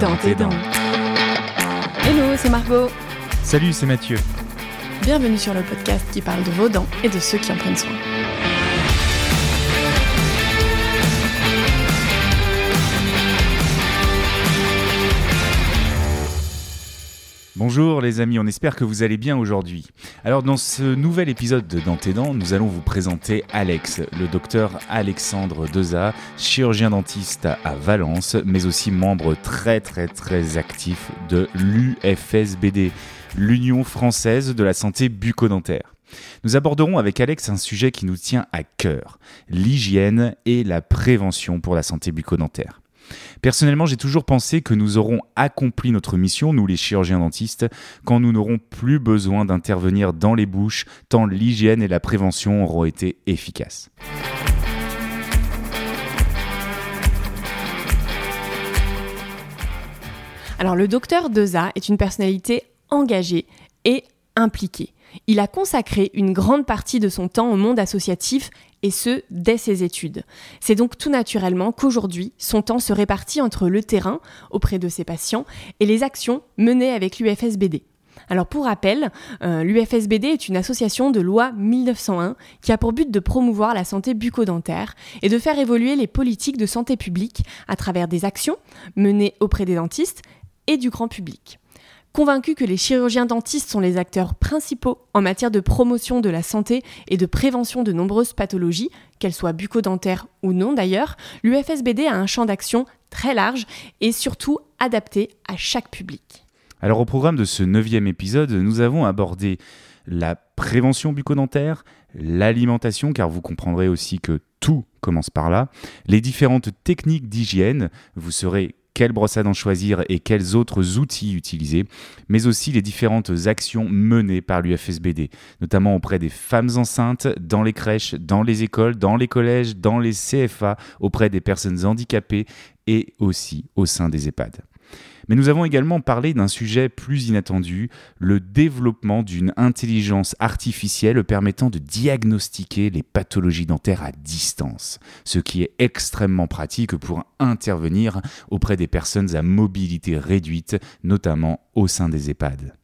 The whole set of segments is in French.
dans tes dents. Hello, c'est Margot. Salut, c'est Mathieu. Bienvenue sur le podcast qui parle de vos dents et de ceux qui en prennent soin. Bonjour les amis, on espère que vous allez bien aujourd'hui. Alors dans ce nouvel épisode de Dans tes dents, nous allons vous présenter Alex, le docteur Alexandre Deza, chirurgien dentiste à Valence, mais aussi membre très très très actif de l'UFSBD, l'Union française de la santé bucco-dentaire. Nous aborderons avec Alex un sujet qui nous tient à cœur, l'hygiène et la prévention pour la santé bucco-dentaire. Personnellement, j'ai toujours pensé que nous aurons accompli notre mission, nous les chirurgiens dentistes, quand nous n'aurons plus besoin d'intervenir dans les bouches, tant l'hygiène et la prévention auront été efficaces. Alors le docteur Deza est une personnalité engagée et impliquée. Il a consacré une grande partie de son temps au monde associatif et ce, dès ses études. C'est donc tout naturellement qu'aujourd'hui, son temps se répartit entre le terrain, auprès de ses patients, et les actions menées avec l'UFSBD. Alors pour rappel, euh, l'UFSBD est une association de loi 1901 qui a pour but de promouvoir la santé bucco-dentaire et de faire évoluer les politiques de santé publique à travers des actions menées auprès des dentistes et du grand public. Convaincu que les chirurgiens dentistes sont les acteurs principaux en matière de promotion de la santé et de prévention de nombreuses pathologies, qu'elles soient bucco-dentaires ou non d'ailleurs, l'UFSBD a un champ d'action très large et surtout adapté à chaque public. Alors au programme de ce neuvième épisode, nous avons abordé la prévention bucco-dentaire, l'alimentation, car vous comprendrez aussi que tout commence par là, les différentes techniques d'hygiène, vous serez quelle brosse dents choisir et quels autres outils utiliser, mais aussi les différentes actions menées par l'UFSBD, notamment auprès des femmes enceintes, dans les crèches, dans les écoles, dans les collèges, dans les CFA, auprès des personnes handicapées et aussi au sein des EHPAD. Mais nous avons également parlé d'un sujet plus inattendu, le développement d'une intelligence artificielle permettant de diagnostiquer les pathologies dentaires à distance, ce qui est extrêmement pratique pour intervenir auprès des personnes à mobilité réduite, notamment au sein des EHPAD.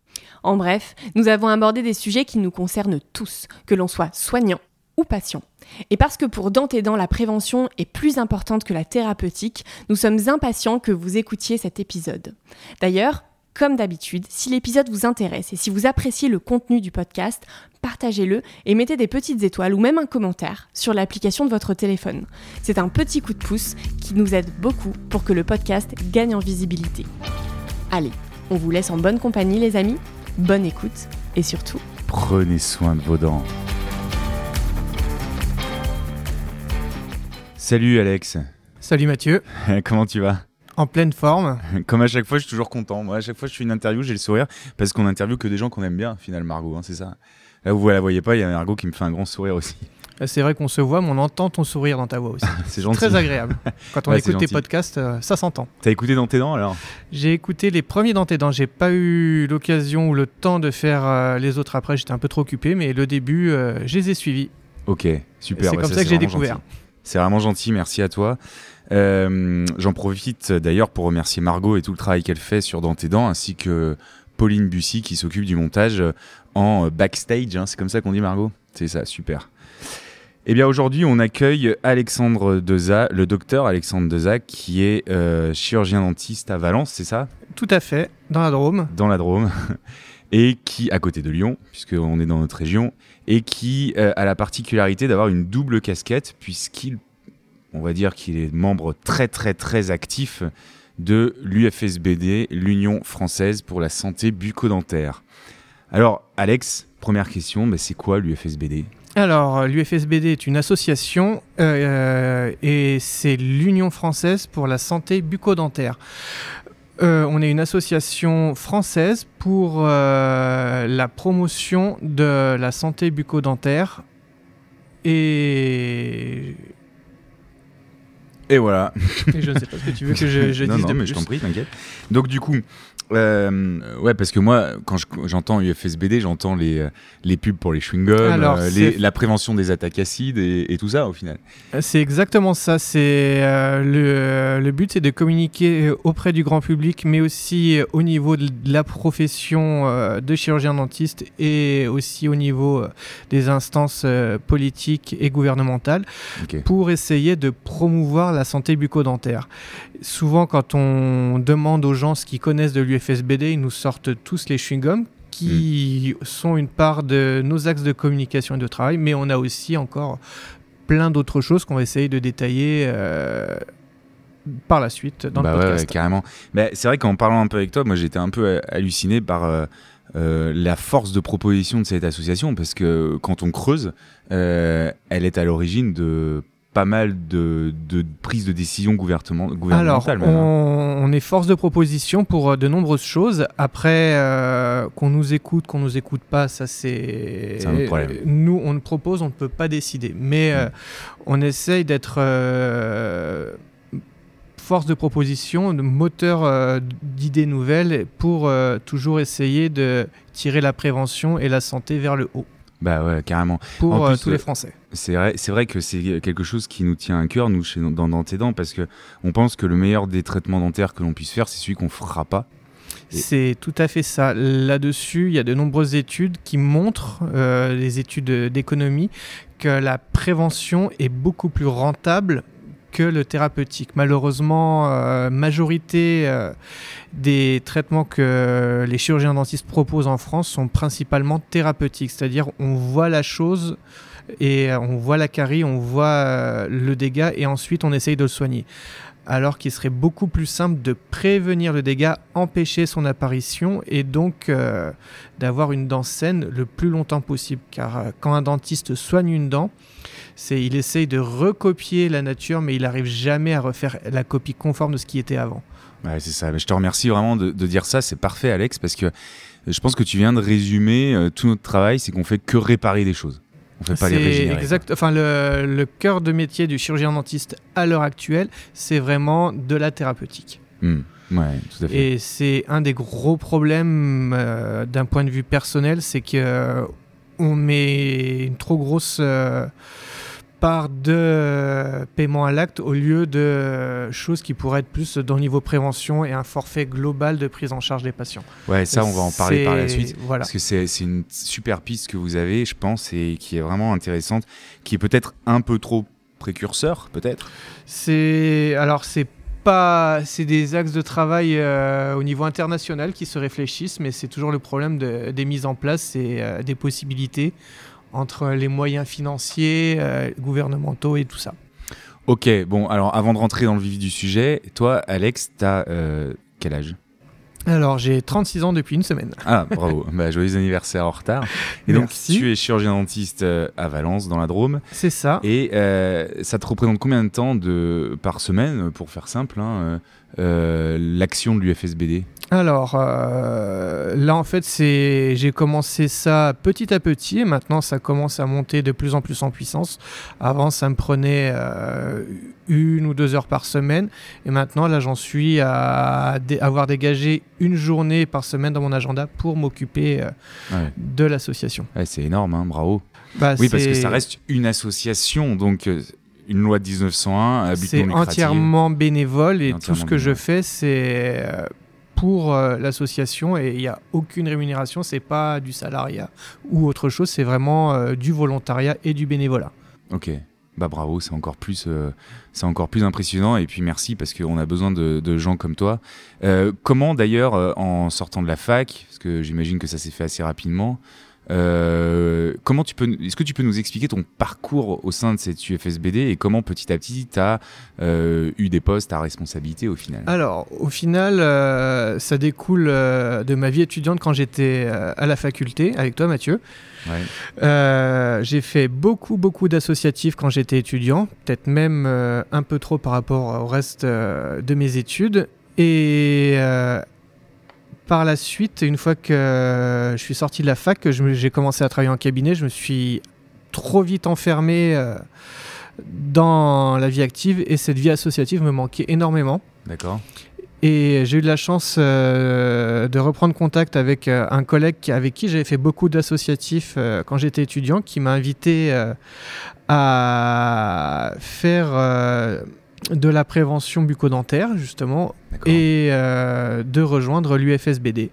En bref, nous avons abordé des sujets qui nous concernent tous, que l'on soit soignant ou patient. Et parce que pour Dent et Dents, la prévention est plus importante que la thérapeutique, nous sommes impatients que vous écoutiez cet épisode. D'ailleurs, comme d'habitude, si l'épisode vous intéresse et si vous appréciez le contenu du podcast, partagez-le et mettez des petites étoiles ou même un commentaire sur l'application de votre téléphone. C'est un petit coup de pouce qui nous aide beaucoup pour que le podcast gagne en visibilité. Allez, on vous laisse en bonne compagnie les amis, bonne écoute et surtout, prenez soin de vos dents. Salut Alex. Salut Mathieu. Comment tu vas? En pleine forme. Comme à chaque fois, je suis toujours content. Moi, à chaque fois, je fais une interview, j'ai le sourire parce qu'on interviewe que des gens qu'on aime bien, finalement, Margot, hein, c'est ça. Là, vous la voyez pas, il y a Margot qui me fait un grand sourire aussi. Euh, c'est vrai qu'on se voit, mais on entend ton sourire dans ta voix aussi. c'est gentil. Très agréable. Quand on Ouais, écoute tes podcasts, euh, ça s'entend. T'as écouté dans tes dents alors? J'ai écouté les premiers dans tes dents. J'ai pas eu l'occasion ou le temps de faire euh, les autres après. J'étais un peu trop occupé, mais le début, euh, je les ai suivis. Ok, super. C'est ouais, comme ça que j'ai découvert. gentil. C'est vraiment gentil, merci à toi. Euh, J'en profite d'ailleurs pour remercier Margot et tout le travail qu'elle fait sur Dans tes dents, ainsi que Pauline Bussy qui s'occupe du montage en backstage. hein, c'est comme ça qu'on dit Margot? C'est ça, super. Eh bien aujourd'hui, on accueille Alexandre Deza, le docteur Alexandre Deza, qui est euh, chirurgien dentiste à Valence, c'est ça? Tout à fait, dans la Drôme. dans la Drôme, et qui, à côté de Lyon, puisqu'on est dans notre région, et qui euh, a la particularité d'avoir une double casquette, puisqu'il, on va dire qu'il est membre très très très actif de l'UFSBD, l'Union française pour la santé bucco-dentaire. Alors, Alex, première question, c'est quoi l'UFSBD? Alors, l'UFSBD est une association euh, et c'est l'Union française pour la santé bucco-dentaire. Euh, on est une association française pour euh, la promotion de la santé bucco-dentaire et... Et voilà. et je ne sais pas ce que tu veux que je, je non, dise non, de mais je t'en prie, t'inquiète. Donc du coup, Euh, ouais, parce que moi, quand je- j'entends UFSBD, j'entends les, euh, les pubs pour les chewing-gums, euh, la prévention des attaques acides et, et tout ça au final. C'est exactement ça. C'est euh, le, le but, c'est de communiquer euh, auprès du grand public, mais aussi euh, au niveau de la profession euh, de chirurgien dentiste et aussi au niveau euh, des instances euh, politiques et gouvernementales, pour essayer de promouvoir la santé bucco-dentaire. Souvent, quand on demande aux gens ce qu'ils connaissent de l'UFSBD, ils nous sortent tous les chewing-gums qui sont une part de nos axes de communication et de travail, mais on a aussi encore plein d'autres choses qu'on va essayer de détailler euh, par la suite dans Bah le ouais, podcast. ouais, carrément. Mais c'est vrai qu'en parlant un peu avec toi, moi j'étais un peu halluciné par euh, euh, la force de proposition de cette association parce que quand on creuse, euh, elle est à l'origine de pas mal de, de prises de décision gouvernement, Alors, gouvernementales. même, hein. on, on est force de proposition pour euh, de nombreuses choses. Après, euh, qu'on nous écoute, qu'on nous écoute pas, ça c'est. C'est un autre problème. Nous, on ne propose, on ne peut pas décider. Mais euh, on essaye d'être euh, force de proposition, de moteur d'idées nouvelles pour toujours essayer de tirer la prévention et la santé vers le haut Bah ouais, carrément. pour euh, plus, tous euh, les Français. C'est vrai, c'est vrai que c'est quelque chose qui nous tient à cœur, nous, chez, dans, dans tes dents, parce que on pense que le meilleur des traitements dentaires que l'on puisse faire, c'est celui qu'on fera pas. C'est tout à fait ça. Là-dessus, il y a de nombreuses études qui montrent, euh, les études d'économie, que la prévention est beaucoup plus rentable que le thérapeutique. Malheureusement, euh, majorité euh, des traitements que les chirurgiens dentistes proposent en France sont principalement thérapeutiques, c'est-à-dire on voit la chose et on voit la carie, on voit euh, le dégât et ensuite on essaye de le soigner. Alors qu'il serait beaucoup plus simple de prévenir le dégât, empêcher son apparition et donc euh, d'avoir une dent saine le plus longtemps possible. Car euh, quand un dentiste soigne une dent, c'est il essaye de recopier la nature, mais il n'arrive jamais à refaire la copie conforme de ce qui était avant. Ouais, c'est ça. Je te remercie vraiment de, dire ça. C'est parfait, Alex, parce que je pense que tu viens de résumer euh, tout notre travail, c'est qu'on fait que réparer des choses. On fait pas les C'est régénérer. exact. Enfin, le, le cœur de métier du chirurgien dentiste à l'heure actuelle, c'est vraiment de la thérapeutique. Hmm. Ouais, tout à fait. Et c'est un des gros problèmes euh, d'un point de vue personnel, c'est que euh, on met une trop grosse euh, part de euh, paiement à l'acte au lieu de euh, choses qui pourraient être plus dans le niveau prévention et un forfait global de prise en charge des patients. Ouais, ça, on va en parler par la suite. Voilà. Parce que c'est c'est une super piste que vous avez, je pense, et qui est vraiment intéressante, qui est peut-être un peu trop précurseur, peut-être? C'est alors c'est pas c'est des axes de travail euh, au niveau international qui se réfléchissent, mais c'est toujours le problème de- des mises en place et euh, des possibilités entre les moyens financiers, euh, gouvernementaux et tout ça. Ok, bon, alors avant de rentrer dans le vif du sujet, toi, Alex, t'as euh, quel âge? Alors j'ai 36 ans depuis une semaine. Ah, bravo, bah, joyeux anniversaire en retard. Et donc, tu es chirurgien dentiste euh, à Valence, dans la Drôme, C'est ça. et euh, ça te représente combien de temps de, par semaine, pour faire simple, hein, euh, l'action de l'UFSBD? Alors euh, là en fait c'est j'ai commencé ça petit à petit et maintenant ça commence à monter de plus en plus en puissance. Avant ça me prenait euh, une ou deux heures par semaine et maintenant là j'en suis à dé- avoir dégagé une journée par semaine dans mon agenda pour m'occuper euh, Ouais. de l'association. Ouais, C'est énorme, hein, bravo. Bah, Oui, parce que ça reste une association, donc une loi de 1901 à but C'est entièrement bénévole et tout ce que je fais, c'est pour euh, l'association et il n'y a aucune rémunération, c'est pas du salariat ou autre chose, c'est vraiment euh, du volontariat et du bénévolat. Ok, bah bravo, c'est encore plus, euh, c'est encore plus impressionnant. Et puis merci parce qu'on a besoin de, gens comme toi. Comment d'ailleurs, en sortant de la fac, parce que j'imagine que ça s'est fait assez rapidement. Euh, comment tu peux, est-ce que tu peux nous expliquer ton parcours au sein de cette UFSBD et comment petit à petit tu as eu des postes à responsabilité au final? Alors, au final, euh, ça découle euh, de ma vie étudiante quand j'étais euh, à la faculté avec toi, Mathieu. Ouais. Euh, j'ai fait beaucoup, beaucoup d'associatifs quand j'étais étudiant, peut-être même euh, un peu trop par rapport au reste euh, de mes études. Et euh, par la suite, une fois que euh, je suis sorti de la fac, que j'ai commencé à travailler en cabinet, je me suis trop vite enfermé euh, dans la vie active et cette vie associative me manquait énormément. D'accord. Et j'ai eu de la chance euh, de reprendre contact avec euh, un collègue avec qui j'avais fait beaucoup d'associatifs euh, quand j'étais étudiant, qui m'a invité à faire de la prévention bucco-dentaire, justement, et euh, de rejoindre l'UFSBD.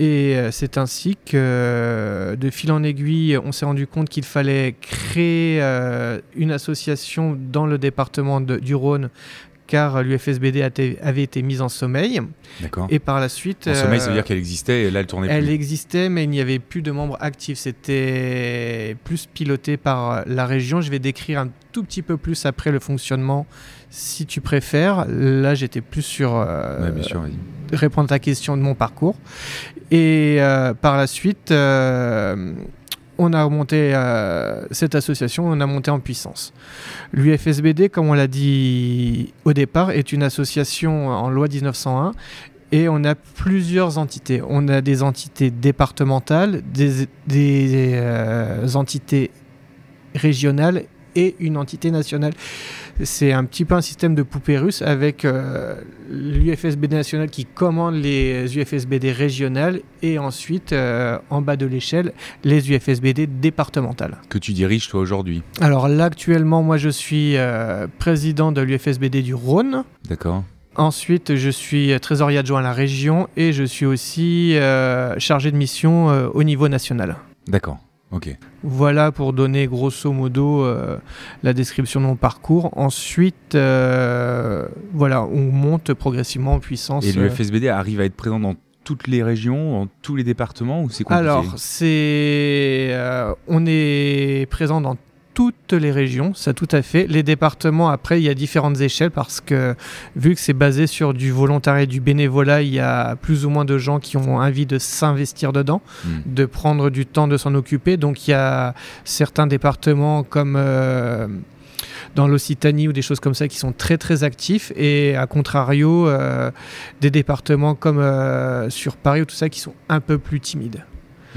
Et euh, c'est ainsi que, euh, de fil en aiguille, on s'est rendu compte qu'il fallait créer euh, une association dans le département de- du Rhône, car l'UFSBD avait été mise en sommeil. D'accord. Et par la suite, En sommeil, ça veut euh, dire qu'elle existait et là, elle tournait elle plus. existait, mais il n'y avait plus de membres actifs. C'était plus piloté par la région. Je vais décrire un tout petit peu plus après le fonctionnement, si tu préfères. Là, j'étais plus sur euh, Ouais, bien sûr, vas-y. répondre à ta question de mon parcours. Et euh, par la suite, on a monté euh, cette association, on a monté en puissance. L'UFSBD, comme on l'a dit au départ, est une association en loi 1901 et on a plusieurs entités. On a des entités départementales, des, euh, entités régionales et une entité nationale. C'est un petit peu un système de poupée russe avec euh, l'UFSBD national qui commande les UFSBD régionales et ensuite, euh, en bas de l'échelle, les UFSBD départementales. Que tu diriges, toi, aujourd'hui? Alors là, actuellement, moi, je suis euh, président de l'UFSBD du Rhône. D'accord. Ensuite, je suis trésorier adjoint à la région et je suis aussi chargé de mission au niveau national. D'accord. Ok. Voilà pour donner grosso modo euh, la description de mon parcours. Ensuite, euh, voilà, on monte progressivement en puissance. Et euh. l'UFSBD arrive à être présent dans toutes les régions, dans tous les départements ou c'est compliqué Alors, c'est, euh, on est présent dans toutes les régions, ça tout à fait. Les départements, après, il y a différentes échelles parce que vu que c'est basé sur du volontariat et du bénévolat, il y a plus ou moins de gens qui ont envie de s'investir dedans, Hmm. de prendre du temps de s'en occuper. Donc, il y a certains départements comme euh, dans l'Occitanie ou des choses comme ça qui sont très très actifs et à contrario euh, des départements comme euh, sur Paris ou tout ça qui sont un peu plus timides.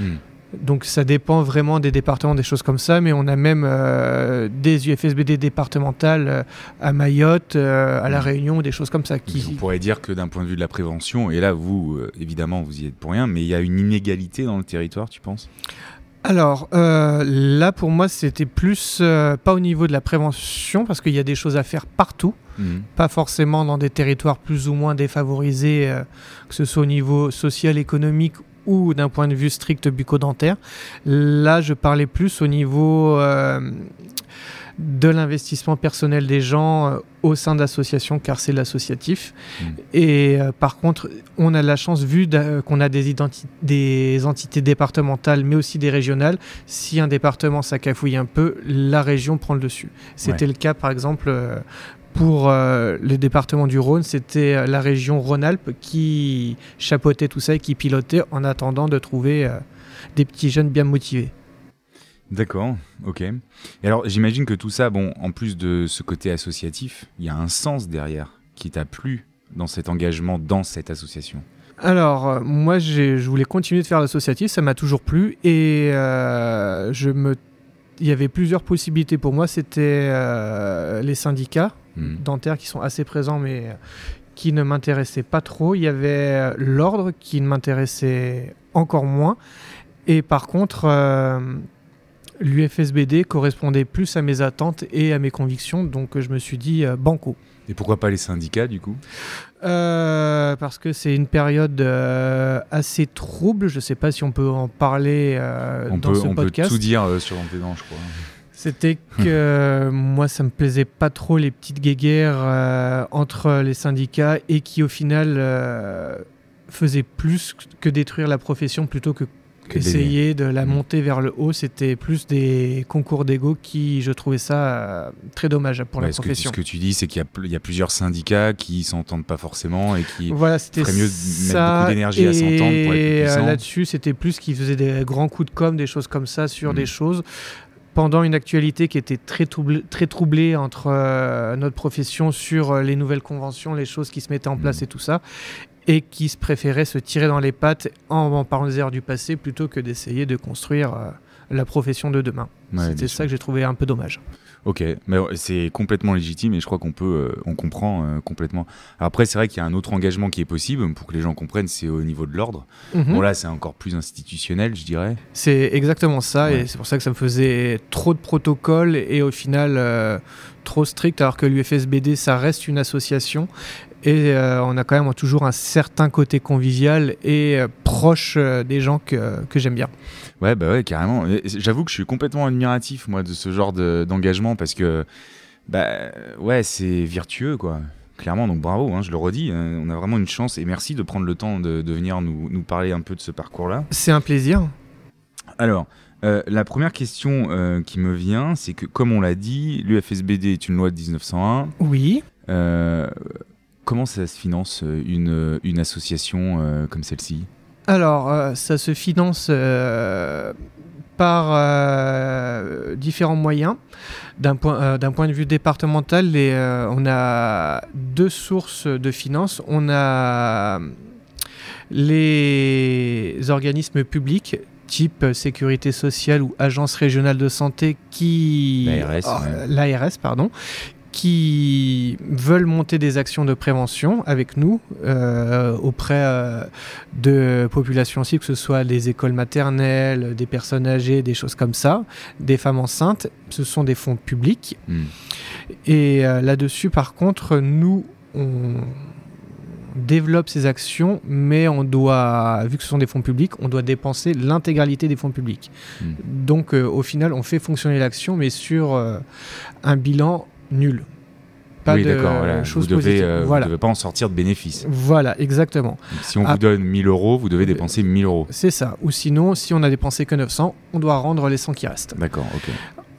Hmm. Donc ça dépend vraiment des départements, des choses comme ça, mais on a même euh, des UFSBD départementales euh, à Mayotte, euh, à La Mhm. Réunion, des choses comme ça. Qui... On pourrait dire que d'un point de vue de la prévention, et là, vous, évidemment, vous y êtes pour rien, mais il y a une inégalité dans le territoire, tu penses? Alors euh, là pour moi c'était plus euh, pas au niveau de la prévention parce qu'il y a des choses à faire partout, Mhm. pas forcément dans des territoires plus ou moins défavorisés, euh, que ce soit au niveau social, économique ou d'un point de vue strict bucco-dentaire. Là, je parlais plus au niveau euh, de l'investissement personnel des gens euh, au sein d'associations, car c'est l'associatif. Mm. Et euh, par contre, on a la chance, vu qu'on a des, entités départementales, mais aussi des régionales, si un département s'accafouille un peu, la région prend le dessus. C'était le cas, par exemple, pour euh, le département du Rhône, c'était euh, la région Rhône-Alpes qui chapeautait tout ça et qui pilotait en attendant de trouver euh, des petits jeunes bien motivés. D'accord, ok. Et alors, j'imagine que tout ça, bon, en plus de ce côté associatif, il y a un sens derrière qui t'a plu dans cet engagement dans cette association? Alors, euh, moi, je voulais continuer de faire l'associatif, ça m'a toujours plu. Et euh, je me... il y avait plusieurs possibilités pour moi. C'était euh, les syndicats Mhm. dentaires qui sont assez présents, mais euh, qui ne m'intéressaient pas trop. Il y avait euh, l'ordre qui ne m'intéressait encore moins. Et par contre, euh, l'UFSBD correspondait plus à mes attentes et à mes convictions. Donc, je me suis dit euh, banco. Et pourquoi pas les syndicats, du coup? Euh, parce que c'est une période euh, assez trouble. Je ne sais pas si on peut en parler euh, On, dans peut, ce on peut podcast. tout dire sur Antédant, je crois. C'était que euh, moi, ça me plaisait pas trop les petites guéguerres euh, entre les syndicats et qui, au final, euh, faisaient plus que détruire la profession plutôt que Que essayer de la Mm. monter vers le haut. C'était plus des concours d'ego qui, je trouvais ça euh, très dommage pour Ouais, la ce, que, profession. ce que tu dis, c'est qu'il y a, y plusieurs syndicats qui s'entendent pas forcément et qui. Voilà, c'était ferait mieux de mettre ça. beaucoup d'énergie à s'entendre pour être plus là-dessus, c'était plus qu'ils faisaient des grands coups de com, des choses comme ça sur Mm. des choses pendant une actualité qui était très troublée, très troublée entre euh, notre profession sur euh, les nouvelles conventions, les choses qui se mettaient en place Mm. et tout ça, et qui se préféraient se tirer dans les pattes en, en parlant des erreurs du passé plutôt que d'essayer de construire euh, la profession de demain. Ouais, C'était sûr. ça que j'ai trouvé un peu dommage. Ok, mais c'est complètement légitime et je crois qu'on peut, euh, on comprend euh, complètement. Après, c'est vrai qu'il y a un autre engagement qui est possible pour que les gens comprennent, c'est au niveau de l'ordre. Mhm. Bon là, c'est encore plus institutionnel, je dirais. C'est exactement ça, Ouais. et c'est pour ça que ça me faisait trop de protocoles et au final euh, trop strict, alors que l'UFSBD, ça reste une association. Et euh, on a quand même toujours un certain côté convivial et euh, proche euh, des gens que, que j'aime bien. Ouais, bah ouais, carrément. J'avoue que je suis complètement admiratif, moi, de ce genre de- d'engagement parce que, bah, ouais, c'est virtueux, quoi. Clairement, donc bravo, hein, je le redis. hein, on a vraiment une chance et merci de prendre le temps de, de venir nous, nous parler un peu de ce parcours-là. C'est un plaisir. Alors, euh, la première question euh, qui me vient, c'est que, comme on l'a dit, l'UFSBD est une loi de 1901. Oui. Euh, comment ça se finance euh, une, une association euh, comme celle-ci? Alors, euh, ça se finance euh, par euh, différents moyens. D'un point, euh, d'un point de vue départemental, les, euh, on a deux sources de finances. On a les organismes publics type sécurité sociale ou agence régionale de santé qui L'ARS, ouais. l'ARS, pardon qui veulent monter des actions de prévention avec nous euh, auprès euh, de populations cibles, que ce soit des écoles maternelles, des personnes âgées, des choses comme ça, des femmes enceintes. Ce sont des fonds publics. Hmm. Et euh, là-dessus, par contre, nous, on développe ces actions, mais on doit, vu que ce sont des fonds publics, on doit dépenser l'intégralité des fonds publics. Mm. Donc, au final, on fait fonctionner l'action, mais sur un bilan nul. Pas oui, de. Voilà. Vous devez, positives. euh, vous devez pas en sortir de bénéfices. Voilà, exactement. Si on Ah. vous donne 1000 euros, vous devez dépenser 1000 euros. C'est ça. Ou sinon, si on a dépensé que 900, on doit rendre les 100 qui restent. D'accord, ok.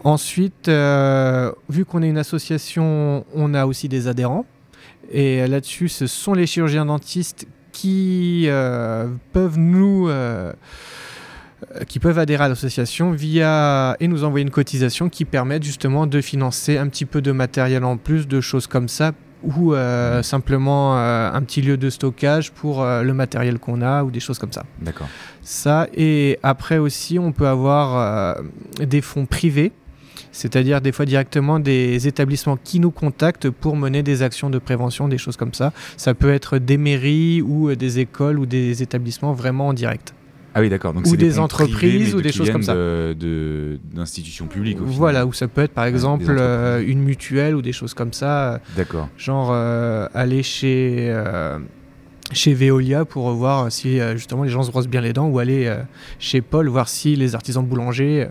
Ensuite, euh, vu qu'on est une association, on a aussi des adhérents. Et là-dessus, ce sont les chirurgiens dentistes qui euh, peuvent nous... euh, qui peuvent adhérer à l'association via et nous envoyer une cotisation qui permet justement de financer un petit peu de matériel en plus, de choses comme ça, ou euh, simplement euh, un petit lieu de stockage pour euh, le matériel qu'on a ou des choses comme ça. D'accord. Ça, et après aussi, on peut avoir des fonds privés, c'est-à-dire des fois directement des établissements qui nous contactent pour mener des actions de prévention, des choses comme ça. Ça peut être des mairies ou des écoles ou des établissements vraiment en direct. Ah oui, d'accord. Donc Ou des entreprises privés, ou de- des choses comme ça. de- de- D'institutions publiques. au final. Voilà, ou ça peut être par exemple euh, une mutuelle ou des choses comme ça, euh, D'accord. genre euh, aller chez, euh, chez Veolia pour voir si justement les gens se brossent bien les dents ou aller chez Paul voir si les artisans boulangers, euh,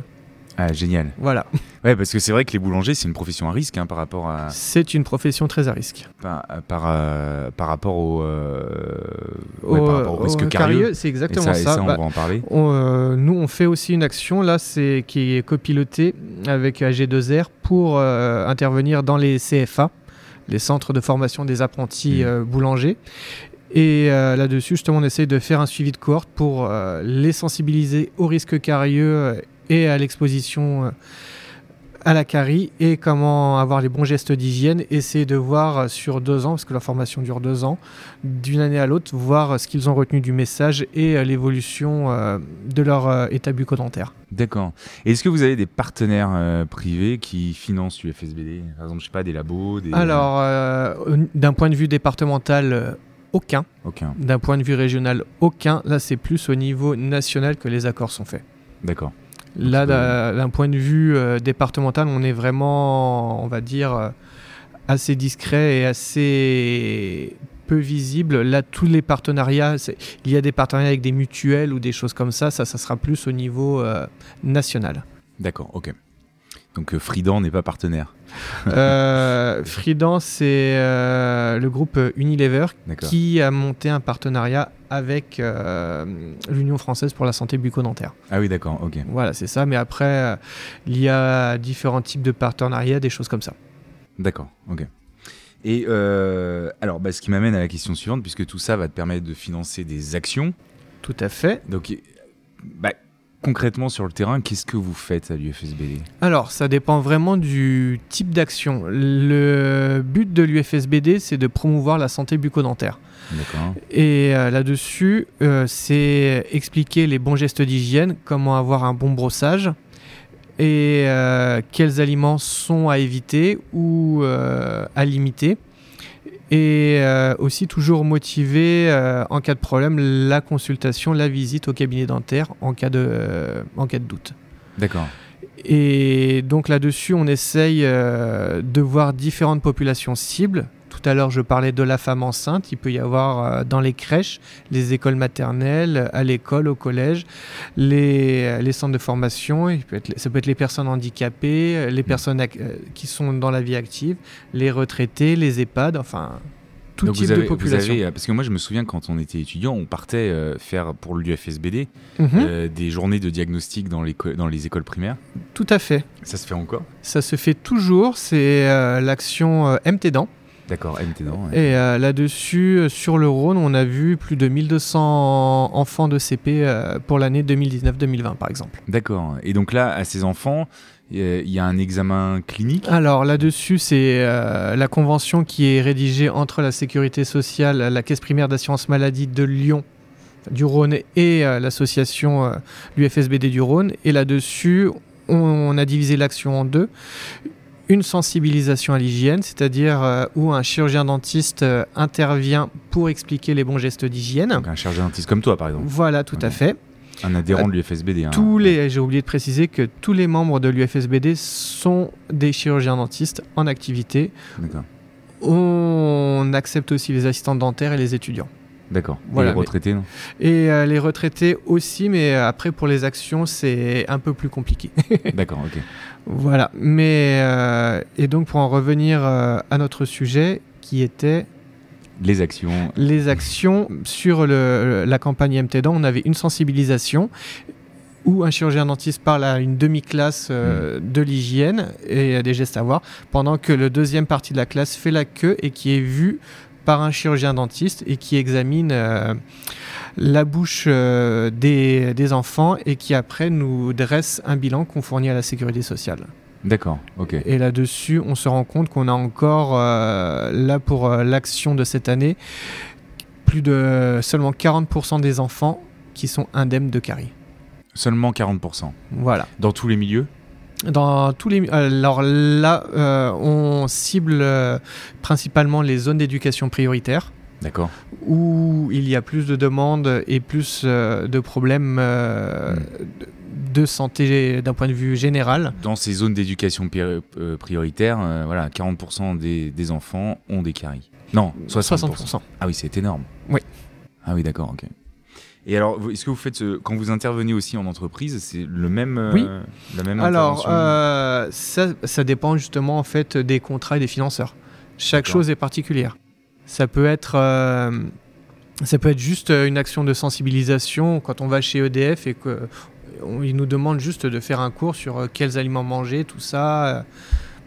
Ah, génial. voilà. Ouais, parce que c'est vrai que les boulangers, c'est une profession à risque hein, par rapport à C'est une profession très à risque. par, par, euh, par rapport au, euh, ouais, Au- par rapport au risque au carieux. c'est exactement ça, ça. et ça, on Bah, va en parler. on, euh, nous, on fait aussi une action là, c'est qui est copilotée avec AG2R pour euh, intervenir dans les CFA, les centres de formation des apprentis euh, boulangers. Et euh, là-dessus, justement, on essaye de faire un suivi de cohorte pour euh, les sensibiliser au risque carieux euh, et à l'exposition euh, à la carie et comment avoir les bons gestes d'hygiène. Essayer de voir euh, sur deux ans, parce que la formation dure deux ans, d'une année à l'autre, voir euh, ce qu'ils ont retenu du message et l'évolution de leur état bucco-dentaire. D'accord. Et Est-ce que vous avez des partenaires euh, privés qui financent l'UFSBD Par exemple, je sais pas, des labos des... Alors, euh, d'un point de vue départemental, aucun. Aucun. D'un point de vue régional, aucun. Là, c'est plus au niveau national que les accords sont faits. D'accord. Là, d'un point de vue euh, départemental, on est vraiment, on va dire, euh, assez discret et assez peu visible. Là, tous les partenariats, il y a des partenariats avec des mutuelles ou des choses comme ça. Ça, ça sera plus au niveau euh, national. D'accord, ok. Donc euh, Fridan n'est pas partenaire. Euh, Fridan, c'est euh, le groupe Unilever D'accord. qui a monté un partenariat avec euh, l'Union française pour la santé bucco-dentaire. Ah oui, d'accord, ok. Voilà, c'est ça. Mais après, euh, il y a différents types de partenariats, des choses comme ça. D'accord, ok. Et euh, alors, bah, ce qui m'amène à la question suivante, puisque tout ça va te permettre de financer des actions. Tout à fait. Donc, bah, concrètement sur le terrain, qu'est-ce que vous faites à l'UFSBD Alors, ça dépend vraiment du type d'action. Le but de l'UFSBD, c'est de promouvoir la santé bucco-dentaire. Et euh, là-dessus, euh, c'est expliquer les bons gestes d'hygiène, comment avoir un bon brossage, et euh, quels aliments sont à éviter ou à limiter. Et euh, aussi toujours motiver en cas de problème la consultation, la visite au cabinet dentaire en cas de, en cas de doute. D'accord. Et donc là-dessus, on essaye de voir différentes populations cibles tout à l'heure, je parlais de la femme enceinte. Il peut y avoir euh, dans les crèches, les écoles maternelles, à l'école, au collège, les, les centres de formation. ça peut être les personnes handicapées, les personnes euh, qui sont dans la vie active, les retraités, les EHPAD, enfin tout type de population. Euh, parce que moi, je me souviens quand on était étudiant, on partait faire pour l'UFSBD mhm. des journées de diagnostic dans les, dans les écoles primaires. Tout à fait. Ça se fait encore? Ça se fait toujours. C'est l'action MT Dents. D'accord, Et euh, là-dessus, euh, sur le Rhône, on a vu plus de 1200 enfants de CP euh, pour l'année 2019-2020, par exemple. D'accord. Et donc là, à ces enfants, il y a un examen clinique? Alors là-dessus, c'est la convention qui est rédigée entre la Sécurité sociale, la Caisse primaire d'assurance maladie de Lyon, du Rhône et l'association l'UFSBD du Rhône. Et là-dessus, on, a divisé l'action en deux une sensibilisation à l'hygiène, c'est-à-dire euh, où un chirurgien dentiste euh, intervient pour expliquer les bons gestes d'hygiène. un chirurgien dentiste comme toi, par exemple. Voilà, tout à fait. Un adhérent de l'UFSBD. Hein. Tous les, j'ai oublié de préciser que tous les membres de l'UFSBD sont des chirurgiens dentistes en activité. D'accord. On accepte aussi les assistants dentaires et les étudiants. D'accord. Voilà, et les retraités, non? Et euh, les retraités aussi, mais après pour les actions, c'est un peu plus compliqué. D'accord, ok. Voilà. Mais euh, et donc pour en revenir euh, à notre sujet, qui était les actions. Les actions sur le, la campagne MT on avait une sensibilisation où un chirurgien dentiste parle à une demi-classe hmm. de l'hygiène et des gestes à avoir, pendant que le deuxième partie de la classe fait la queue et qui est vu par un chirurgien dentiste et qui examine euh, la bouche euh, des, enfants et qui après nous dresse un bilan qu'on fournit à la sécurité sociale. D'accord, ok. Et là-dessus, on se rend compte qu'on a encore, euh, là pour l'action de cette année, plus de seulement 40% des enfants qui sont indemnes de carie. Seulement 40%. Voilà. Dans tous les milieux? Dans tous les alors là euh, on cible euh, principalement les zones d'éducation prioritaire D'accord. Où il y a plus de demandes et plus euh, de problèmes hmm. de santé d'un point de vue général. Dans ces zones d'éducation prioritaire, voilà, 40% des, des, enfants ont des caries. Non, 60%. 60%. Ah oui, c'est énorme. Oui. Ah oui, d'accord, ok. Et alors, est-ce que vous faites quand vous intervenez aussi en entreprise, c'est le même, euh, oui. la même Alors, euh, ça, ça, dépend justement en fait des contrats et des financeurs. Chaque chose est particulière. Ça peut être, euh, ça peut être juste une action de sensibilisation quand on va chez EDF et qu'ils nous demandent juste de faire un cours sur quels aliments manger, tout ça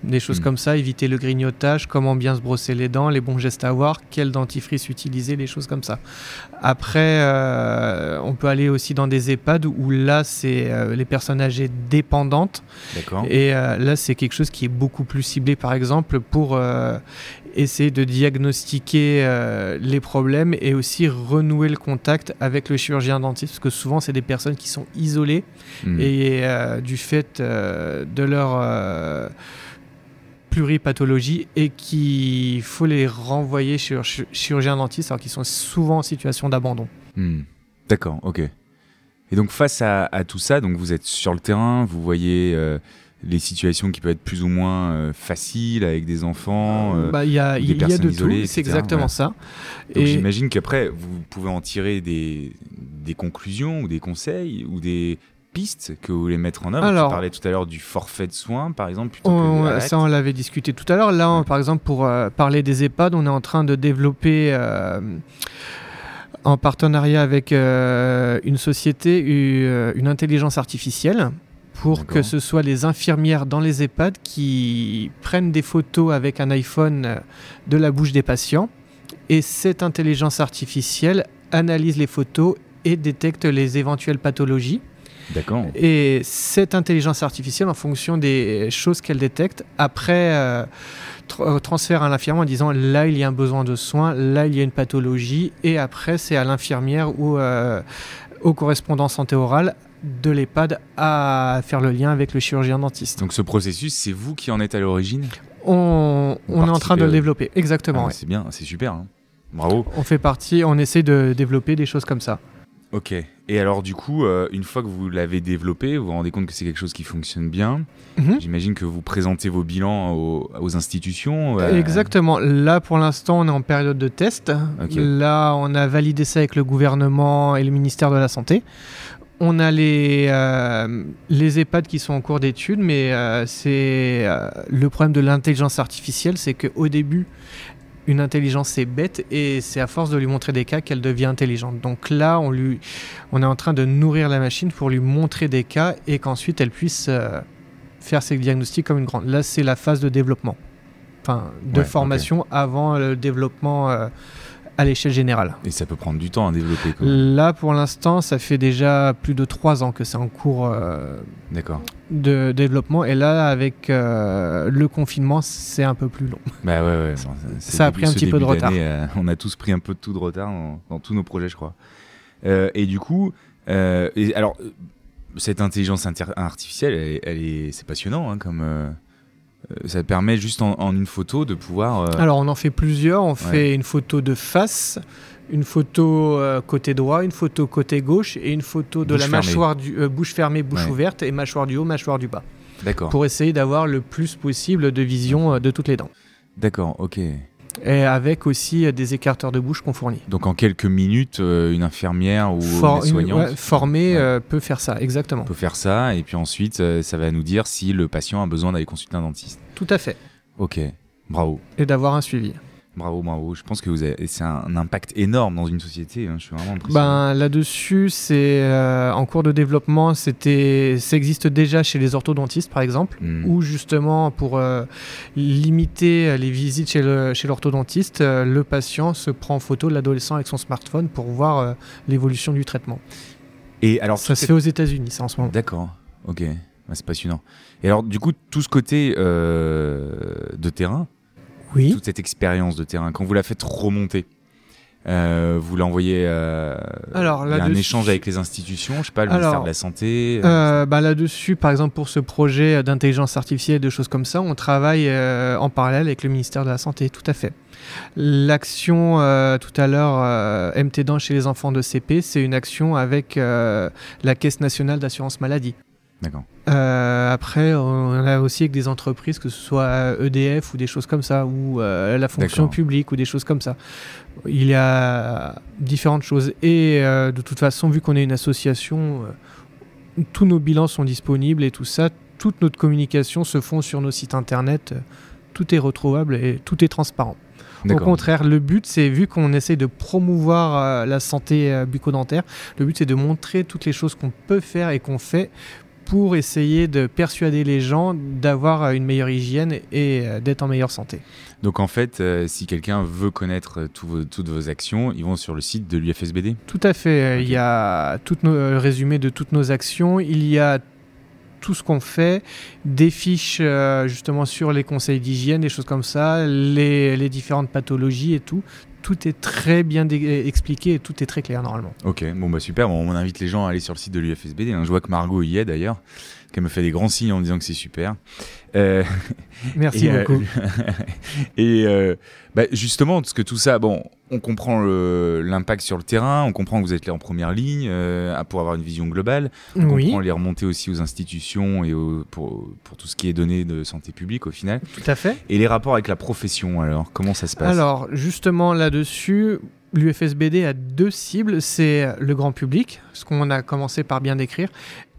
des choses hmm. comme ça, éviter le grignotage, comment bien se brosser les dents, les bons gestes à avoir, quel dentifrice utiliser, des choses comme ça. Après, euh, on peut aller aussi dans des EHPAD où là, c'est euh, les personnes âgées dépendantes. Et euh, là, c'est quelque chose qui est beaucoup plus ciblé, par exemple, pour essayer de diagnostiquer les problèmes et aussi renouer le contact avec le chirurgien dentiste, parce que souvent, c'est des personnes qui sont isolées hmm. et du fait de leur pluripathologie et qu'il faut les renvoyer chez chirurgien dentiste alors qu'ils sont souvent en situation d'abandon. Hmm. D'accord, ok. Et donc face à, tout ça, donc vous êtes sur le terrain, vous voyez euh, les situations qui peuvent être plus ou moins euh, faciles avec des enfants, euh, bah, il y a, des personnes isolées, c'est exactement ça. et j'imagine qu'après vous pouvez en tirer des, des conclusions ou des conseils ou des pistes que vous voulez mettre en œuvre Alors, Tu parlais tout à l'heure du forfait de soins, par exemple. Plutôt que ça, on l'avait discuté tout à l'heure. Là, par exemple, pour euh, parler des EHPAD, on est en train de développer euh, en partenariat avec euh, une société une intelligence artificielle pour que ce soit les infirmières dans les EHPAD qui prennent des photos avec un iPhone de la bouche des patients. Et cette intelligence artificielle analyse les photos et détecte les éventuelles pathologies. D'accord. Et cette intelligence artificielle, en fonction des choses qu'elle détecte, après euh, euh, transfère à l'infirmière en disant là il y a un besoin de soins, là il y a une pathologie, et après c'est à l'infirmière ou euh, au correspondant santé orale de l'EHPAD à faire le lien avec le chirurgien dentiste. Donc ce processus, c'est vous qui en êtes à l'origine? On, est en train de le participez, développer, exactement. Ah, ouais. C'est bien, c'est super. hein. Bravo. On fait partie, on essaie de développer des choses comme ça. Ok. Et alors du coup, euh, une fois que vous l'avez développé, vous vous rendez compte que c'est quelque chose qui fonctionne bien. Mhm. J'imagine que vous présentez vos bilans aux, aux institutions. euh, Exactement. Là, pour l'instant, on est en période de test. Là, on a validé ça avec le gouvernement et le ministère de la Santé. On a les, euh, les EHPAD qui sont en cours d'études, mais c'est le problème de l'intelligence artificielle, c'est qu'au début, une intelligence c'est bête et c'est à force de lui montrer des cas qu'elle devient intelligente. Donc là, on, lui, on est en train de nourrir la machine pour lui montrer des cas et qu'ensuite elle puisse euh, faire ses diagnostics comme une grande. Là, c'est la phase de développement, enfin de Ouais, formation avant le développement euh, à l'échelle générale. Et ça peut prendre du temps à développer. Là, pour l'instant, ça fait déjà plus de trois ans que c'est en cours euh, D'accord. De développement. Et là, avec euh, le confinement, c'est un peu plus long. Bah ouais, ouais. bon, c'est Ça a début- pris un petit peu de retard. euh, on a tous pris un peu de tout de retard dans, dans tous nos projets, je crois. Euh, et du coup, et alors, cette intelligence artificielle, elle, elle est, c'est passionnant, hein, comme ça permet juste en, en une photo de pouvoir. Alors, on en fait plusieurs. On fait une photo de face, une photo euh, côté droit, une photo côté gauche et une photo de Bouche la fermée. mâchoire du euh, bouche fermée, bouche Ouais. ouverte et mâchoire du haut, mâchoire du bas, D'accord. pour essayer d'avoir le plus possible de vision euh, de toutes les dents. D'accord. Ok. Et avec aussi des écarteurs de bouche qu'on fournit. Donc en quelques minutes, une infirmière ou For- une soignante ouais, formée Ouais. peut faire ça, exactement. peut faire ça, et puis ensuite, ça va nous dire si le patient a besoin d'aller consulter un dentiste. Tout à fait. Ok. Bravo. Et d'avoir un suivi. Bravo, bravo. Je pense que vous avez... c'est un, impact énorme dans une société. hein. Je suis vraiment impressionné. Ben, là-dessus, c'est euh, en cours de développement. C'était, ça existe déjà chez les orthodontistes, par exemple, Hmm. où justement pour euh, limiter les visites chez, le, chez l'orthodontiste, euh, le patient se prend en photo l'adolescent avec son smartphone pour voir l'évolution du traitement. Et alors, Ça se fait aux États-Unis, ça en ce moment. D'accord. Ok. Ouais, c'est passionnant. Et alors, du coup, tout ce côté de terrain, Oui. toute cette expérience de terrain, quand vous la faites remonter, euh, vous l'envoyez. Euh, Alors, a un échange avec les institutions, je sais pas, le Alors, ministère de la Santé. euh, Euh, bah là-dessus, par exemple, pour ce projet d'intelligence artificielle, de choses comme ça, on travaille en parallèle avec le ministère de la Santé, tout à fait. L'action tout à l'heure, MT chez les enfants de CP, c'est une action avec la Caisse nationale d'assurance maladie. D'accord. Euh, après, on a aussi avec des entreprises, que ce soit EDF ou des choses comme ça, ou euh, la fonction publique ou des choses comme ça. Il y a différentes choses. Et euh, de toute façon, vu qu'on est une association, tous nos bilans sont disponibles et tout ça. Toute notre communication se font sur nos sites internet. Tout est retrouvable et tout est transparent. Au contraire, le but, c'est vu qu'on essaie de promouvoir euh, la santé euh, bucco-dentaire, le but, c'est de montrer toutes les choses qu'on peut faire et qu'on fait pour essayer de persuader les gens d'avoir euh, une meilleure hygiène et euh, d'être en meilleure santé. Donc en fait, euh, si quelqu'un veut connaître vos- toutes vos actions, ils vont sur le site de l'UFSBD. Tout à fait. Il y a tout nos, le résumé de toutes nos actions. Il y a tout ce qu'on fait, des fiches euh, justement sur les conseils d'hygiène, des choses comme ça, les, les différentes pathologies et tout. Tout est très bien expliqué et tout est très clair normalement. Ok, bon bah super, bon, on invite les gens à aller sur le site de l'UFSBD. hein. Je vois que Margot y est d'ailleurs, qu'elle me fait des grands signes en disant que c'est super. Euh, Merci et, euh, beaucoup. et euh, bah, justement, parce que tout ça, bon, on comprend l'impact sur le terrain, on comprend que vous êtes là en première ligne euh, pour avoir une vision globale, on oui, comprend les remontées aussi aux institutions et pour tout ce qui est donné de santé publique au final. tout à fait. Et les rapports avec la profession alors, comment ça se passe? Alors, justement, là-dessus, l'UFSBD a deux cibles. C'est le grand public, ce qu'on a commencé par bien décrire,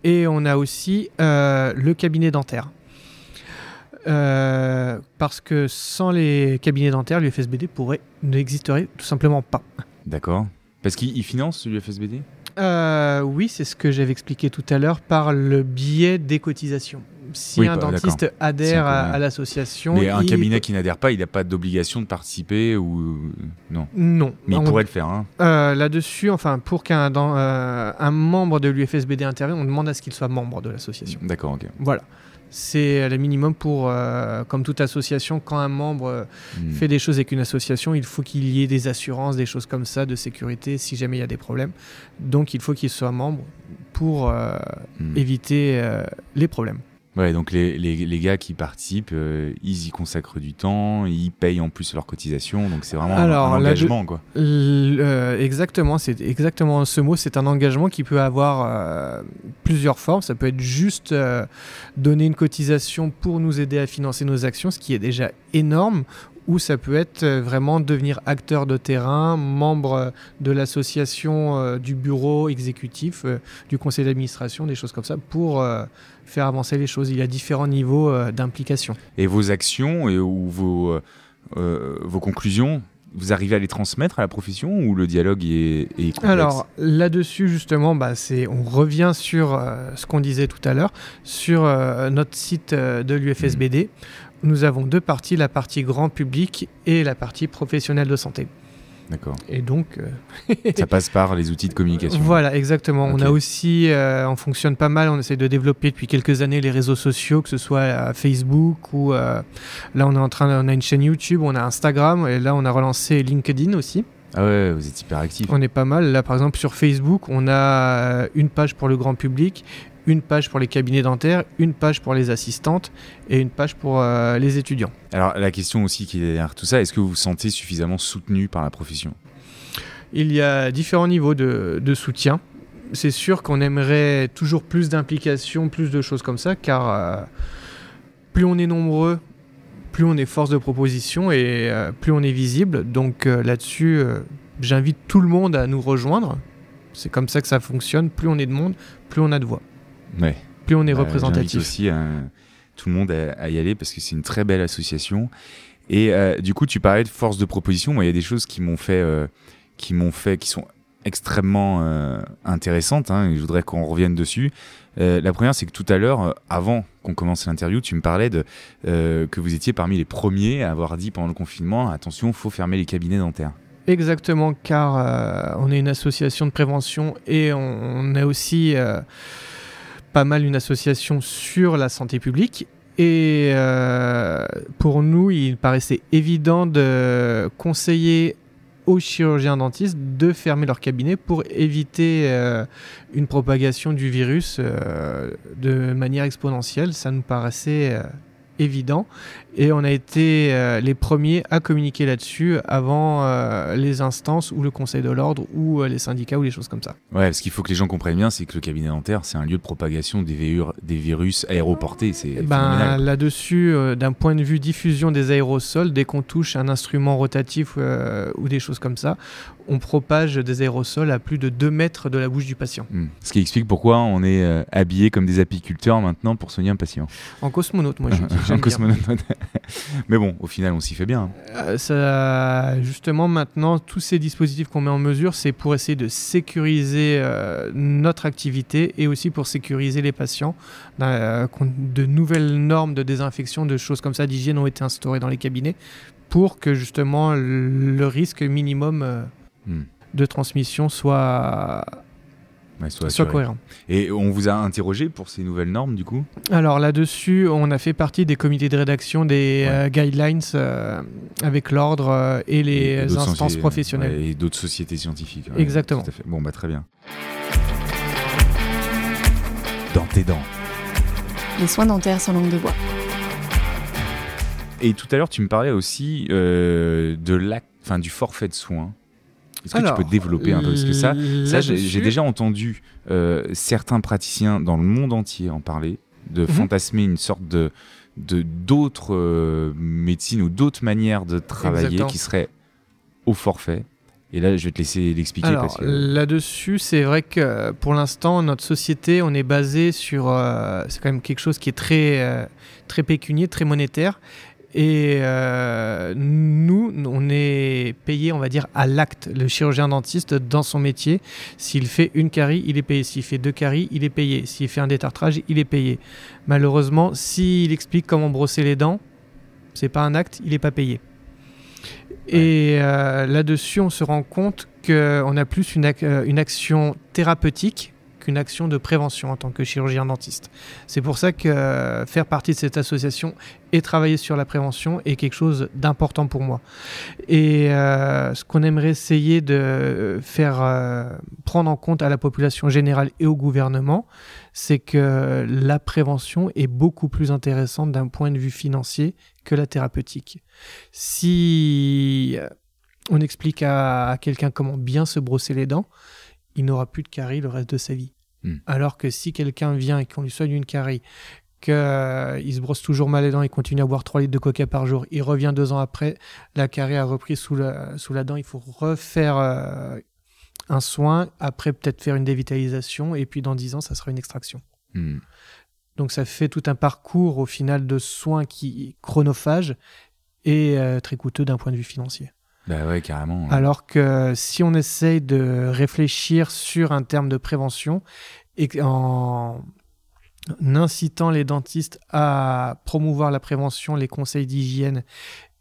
et on a aussi euh, le cabinet dentaire. Euh, parce que sans les cabinets dentaires, l'UFSBD pourrait n'existerait tout simplement pas. D'accord. Parce qu'ils ils financent l'UFSBD? Euh, oui, c'est ce que j'avais expliqué tout à l'heure par le biais des cotisations. Si Oui, un bah, dentiste adhère Si à, l'association, Mais un cabinet qui n'adhère pas, il n'a pas d'obligation de participer ou non. non, Mais il On- pourrait le faire. Hein. Euh, Là-dessus, enfin, pour qu'un un membre de l'UFSBD intervienne, on demande à ce qu'il soit membre de l'association. D'accord, ok. Voilà. C'est le minimum pour, euh, comme toute association, quand un membre euh, Hmm. fait des choses avec une association, il faut qu'il y ait des assurances, des choses comme ça, de sécurité, si jamais il y a des problèmes. Donc il faut qu'il soit membre pour euh, Hmm. éviter euh, les problèmes. Ouais, donc les, les, les gars qui participent, euh, ils y consacrent du temps, ils payent en plus leur cotisation, donc c'est vraiment un- Alors, un, là, engagement, quoi. Euh, exactement, c'est exactement ce mot. C'est un engagement qui peut avoir euh, plusieurs formes. Ça peut être juste donner une cotisation pour nous aider à financer nos actions, ce qui est déjà énorme. Ou ça peut être euh, vraiment devenir acteur de terrain, membre euh, de l'association, euh, du bureau exécutif, du conseil d'administration, des choses comme ça, pour faire avancer les choses. Il y a différents niveaux d'implication. Et vos actions et, ou vos, euh, vos conclusions, vous arrivez à les transmettre à la profession ou le dialogue est, est complexe? Alors là-dessus justement, bah, c'est, on revient sur euh, ce qu'on disait tout à l'heure, sur euh, notre site euh, de l'UFSBD. Nous avons deux parties, la partie grand public et la partie professionnelle de santé. D'accord. Et donc, euh, Ça passe par les outils de communication. voilà, exactement. On a aussi, euh, on fonctionne pas mal, on essaie de développer depuis quelques années les réseaux sociaux, que ce soit euh, Facebook ou là on est en train, on a une chaîne YouTube, on a Instagram et là on a relancé LinkedIn aussi. Ah ouais, vous êtes hyper actif. On est pas mal. Là, par exemple, sur Facebook, on a une page pour le grand public, une page pour les cabinets dentaires, une page pour les assistantes et une page pour euh, les étudiants. Alors la question aussi qui est derrière tout ça, est-ce que vous vous sentez suffisamment soutenu par la profession? Il y a différents niveaux de, de soutien. C'est sûr qu'on aimerait toujours plus d'implication, plus de choses comme ça, car euh, plus on est nombreux, plus on est force de proposition et euh, plus on est visible. Donc là-dessus, j'invite tout le monde à nous rejoindre. C'est comme ça que ça fonctionne. Plus on est de monde, plus on a de voix. Ouais. Plus on est j'invite représentatif. aussi euh, tout le monde à, à y aller parce que c'est une très belle association. Et euh, du coup, tu parlais de force de proposition. Moi, il y a des choses qui m'ont fait, euh, qui m'ont fait, qui sont extrêmement euh, intéressantes. hein, et je voudrais qu'on revienne dessus. La première, c'est que tout à l'heure, avant qu'on commence l'interview, tu me parlais de que vous étiez parmi les premiers à avoir dit pendant le confinement attention, faut fermer les cabinets dentaires. Exactement, car on est une association de prévention et on, on est aussi mal une association sur la santé publique. Et euh, pour nous, il paraissait évident de conseiller aux chirurgiens dentistes de fermer leur cabinet pour éviter euh, une propagation du virus euh, de manière exponentielle. Ça nous paraissait évident. Et on a été euh, les premiers à communiquer là-dessus avant euh, les instances ou le conseil de l'ordre ou euh, les syndicats ou les choses comme ça. Ouais, ce qu'il faut que les gens comprennent bien, c'est que le cabinet dentaire, c'est un lieu de propagation des, virus aéroportés. C'est Eh Ben, là-dessus, d'un point de vue diffusion des aérosols, dès qu'on touche un instrument rotatif ou des choses comme ça, on propage des aérosols à plus de 2 mètres de la bouche du patient. Hmm. Ce qui explique pourquoi on est habillé comme des apiculteurs maintenant pour soigner un patient. En cosmonaute, moi je dis. en cosmonaute. Mais bon, au final, on s'y fait bien. Euh, ça, justement, maintenant, tous ces dispositifs qu'on met en mesure, c'est pour essayer de sécuriser euh, notre activité et aussi pour sécuriser les patients. Euh, de nouvelles normes de désinfection, de choses comme ça, d'hygiène ont été instaurées dans les cabinets pour que justement le risque minimum euh, Hmm. de transmission soit, Ouais, soit cohérent. Et on vous a interrogé pour ces nouvelles normes, du coup? Alors là-dessus, on a fait partie des comités de rédaction des Ouais. euh, guidelines euh, avec l'ordre euh, et les Et instances professionnelles. ouais, et d'autres sociétés scientifiques. ouais, Exactement. tout à fait. Bon, bah très bien. Dans tes dents. Les soins dentaires sans langue de bois. Et tout à l'heure, tu me parlais aussi euh, de enfin du forfait de soins. Est-ce que Alors, tu peux développer un peu Parce que ça, ça j'ai déjà entendu euh, certains praticiens dans le monde entier en parler, de Mhm. fantasmer une sorte de d'autres euh, médecines ou d'autres manières de travailler Exactement. qui seraient au forfait. Et là, je vais te laisser l'expliquer que là-dessus, c'est vrai que euh, pour l'instant, notre société, on est basé sur. euh, c'est quand même quelque chose qui est très, euh, très pécunier, très monétaire. Et euh, nous, on est payé, on va dire, à l'acte. Le chirurgien dentiste, dans son métier, s'il fait une carie, il est payé. S'il fait deux caries, il est payé. S'il fait un détartrage, il est payé. Malheureusement, s'il explique comment brosser les dents, c'est pas un acte, il n'est pas payé. Et euh, là-dessus, on se rend compte qu'on a plus une, ac- euh, une action thérapeutique qu'une action de prévention en tant que chirurgien dentiste. C'est pour ça que euh, faire partie de cette association et travailler sur la prévention est quelque chose d'important pour moi. Et euh, ce qu'on aimerait essayer de faire euh, prendre en compte à la population générale et au gouvernement, c'est que la prévention est beaucoup plus intéressante d'un point de vue financier que la thérapeutique. Si on explique à, quelqu'un comment bien se brosser les dents, il n'aura plus de carie le reste de sa vie. Hmm. Alors que si quelqu'un vient et qu'on lui soigne une carie, qu'il se brosse toujours mal les dents, il continue à boire 3 litres de coca par jour, il revient deux ans après, la carie a repris sous la, sous la dent, il faut refaire euh, un soin, après peut-être faire une dévitalisation, et puis dans 10 ans, ça sera une extraction. Hmm. Donc ça fait tout un parcours au final de soins qui chronophage et euh, très coûteux d'un point de vue financier. Bah ouais, carrément. Alors que si on essaye de réfléchir sur un terme de prévention et en incitant les dentistes à promouvoir la prévention, les conseils d'hygiène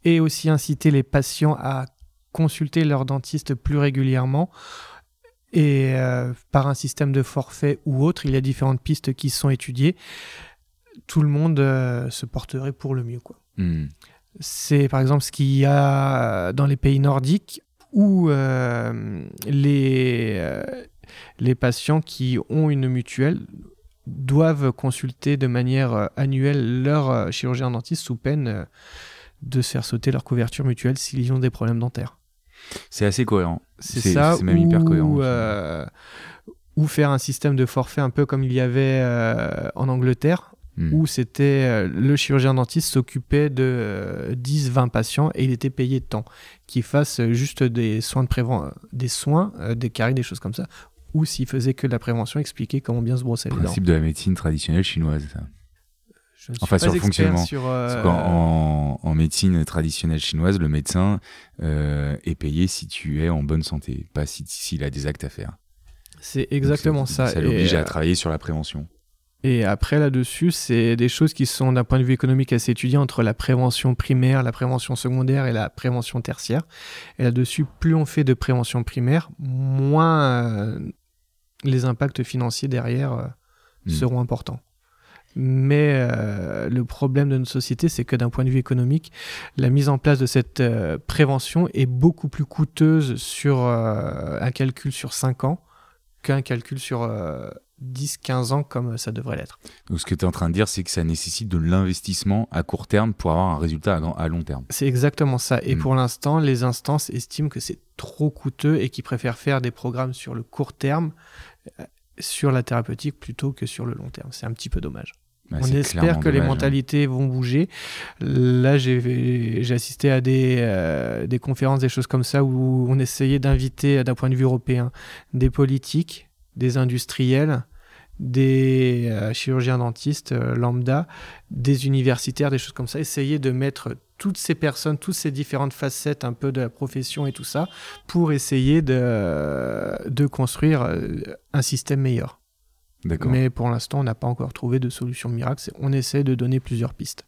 et aussi inciter les patients à consulter leur dentiste plus régulièrement et euh, par un système de forfait ou autre, il y a différentes pistes qui sont étudiées. Tout le monde euh, se porterait pour le mieux. Quoi. Hmm. C'est par exemple ce qu'il y a dans les pays nordiques où euh, les, euh, les patients qui ont une mutuelle doivent consulter de manière euh, annuelle leur chirurgien dentiste sous peine de se faire sauter leur couverture mutuelle s'ils ont des problèmes dentaires. C'est assez cohérent. C'est ça. C'est même hyper cohérent. Ou faire un système de forfait un peu comme il y avait en Angleterre, Hmm. où c'était euh, le chirurgien dentiste s'occupait de 10-20 patients et il était payé temps. Qu'il fasse juste des soins, de préven... des soins, euh, des caries, des choses comme ça, ou s'il faisait que de la prévention, expliquer comment bien se brosser les dents. principe de la médecine traditionnelle chinoise, ça. Je ne suis Enfin, pas sur le fonctionnement. sur, euh, Parce qu'en- en, en médecine traditionnelle chinoise, le médecin euh, est payé si tu es en bonne santé, pas si- s'il a des actes à faire. C'est exactement Donc, ça. Ça l'oblige euh, à travailler sur la prévention. Et après, là-dessus, c'est des choses qui sont, d'un point de vue économique, assez étudiées entre la prévention primaire, la prévention secondaire et la prévention tertiaire. Et là-dessus, plus on fait de prévention primaire, moins euh, les impacts financiers derrière euh, Hmm. seront importants. Mais euh, le problème de notre société, c'est que d'un point de vue économique, la mise en place de cette prévention est beaucoup plus coûteuse sur un calcul sur 5 ans qu'un calcul sur 10-15 ans comme ça devrait l'être. Donc, ce que tu es en train de dire, c'est que ça nécessite de l'investissement à court terme pour avoir un résultat à, long terme. C'est exactement ça. Et Mm. pour l'instant, les instances estiment que c'est trop coûteux et qu'ils préfèrent faire des programmes sur le court terme, euh, sur la thérapeutique, plutôt que sur le long terme. C'est un petit peu dommage. Bah, On espère que les hein. mentalités vont bouger. Là, j'ai j'ai assisté à des, euh, des conférences, des choses comme ça, où on essayait d'inviter, d'un point de vue européen, des politiques, des industriels, des euh, chirurgiens dentistes euh, lambda, des universitaires, des choses comme ça, essayer de mettre toutes ces personnes, toutes ces différentes facettes un peu de la profession et tout ça, pour essayer de, de construire euh, un système meilleur. Mais pour l'instant, on n'a pas encore trouvé de solution miracle. On essaie de donner plusieurs pistes.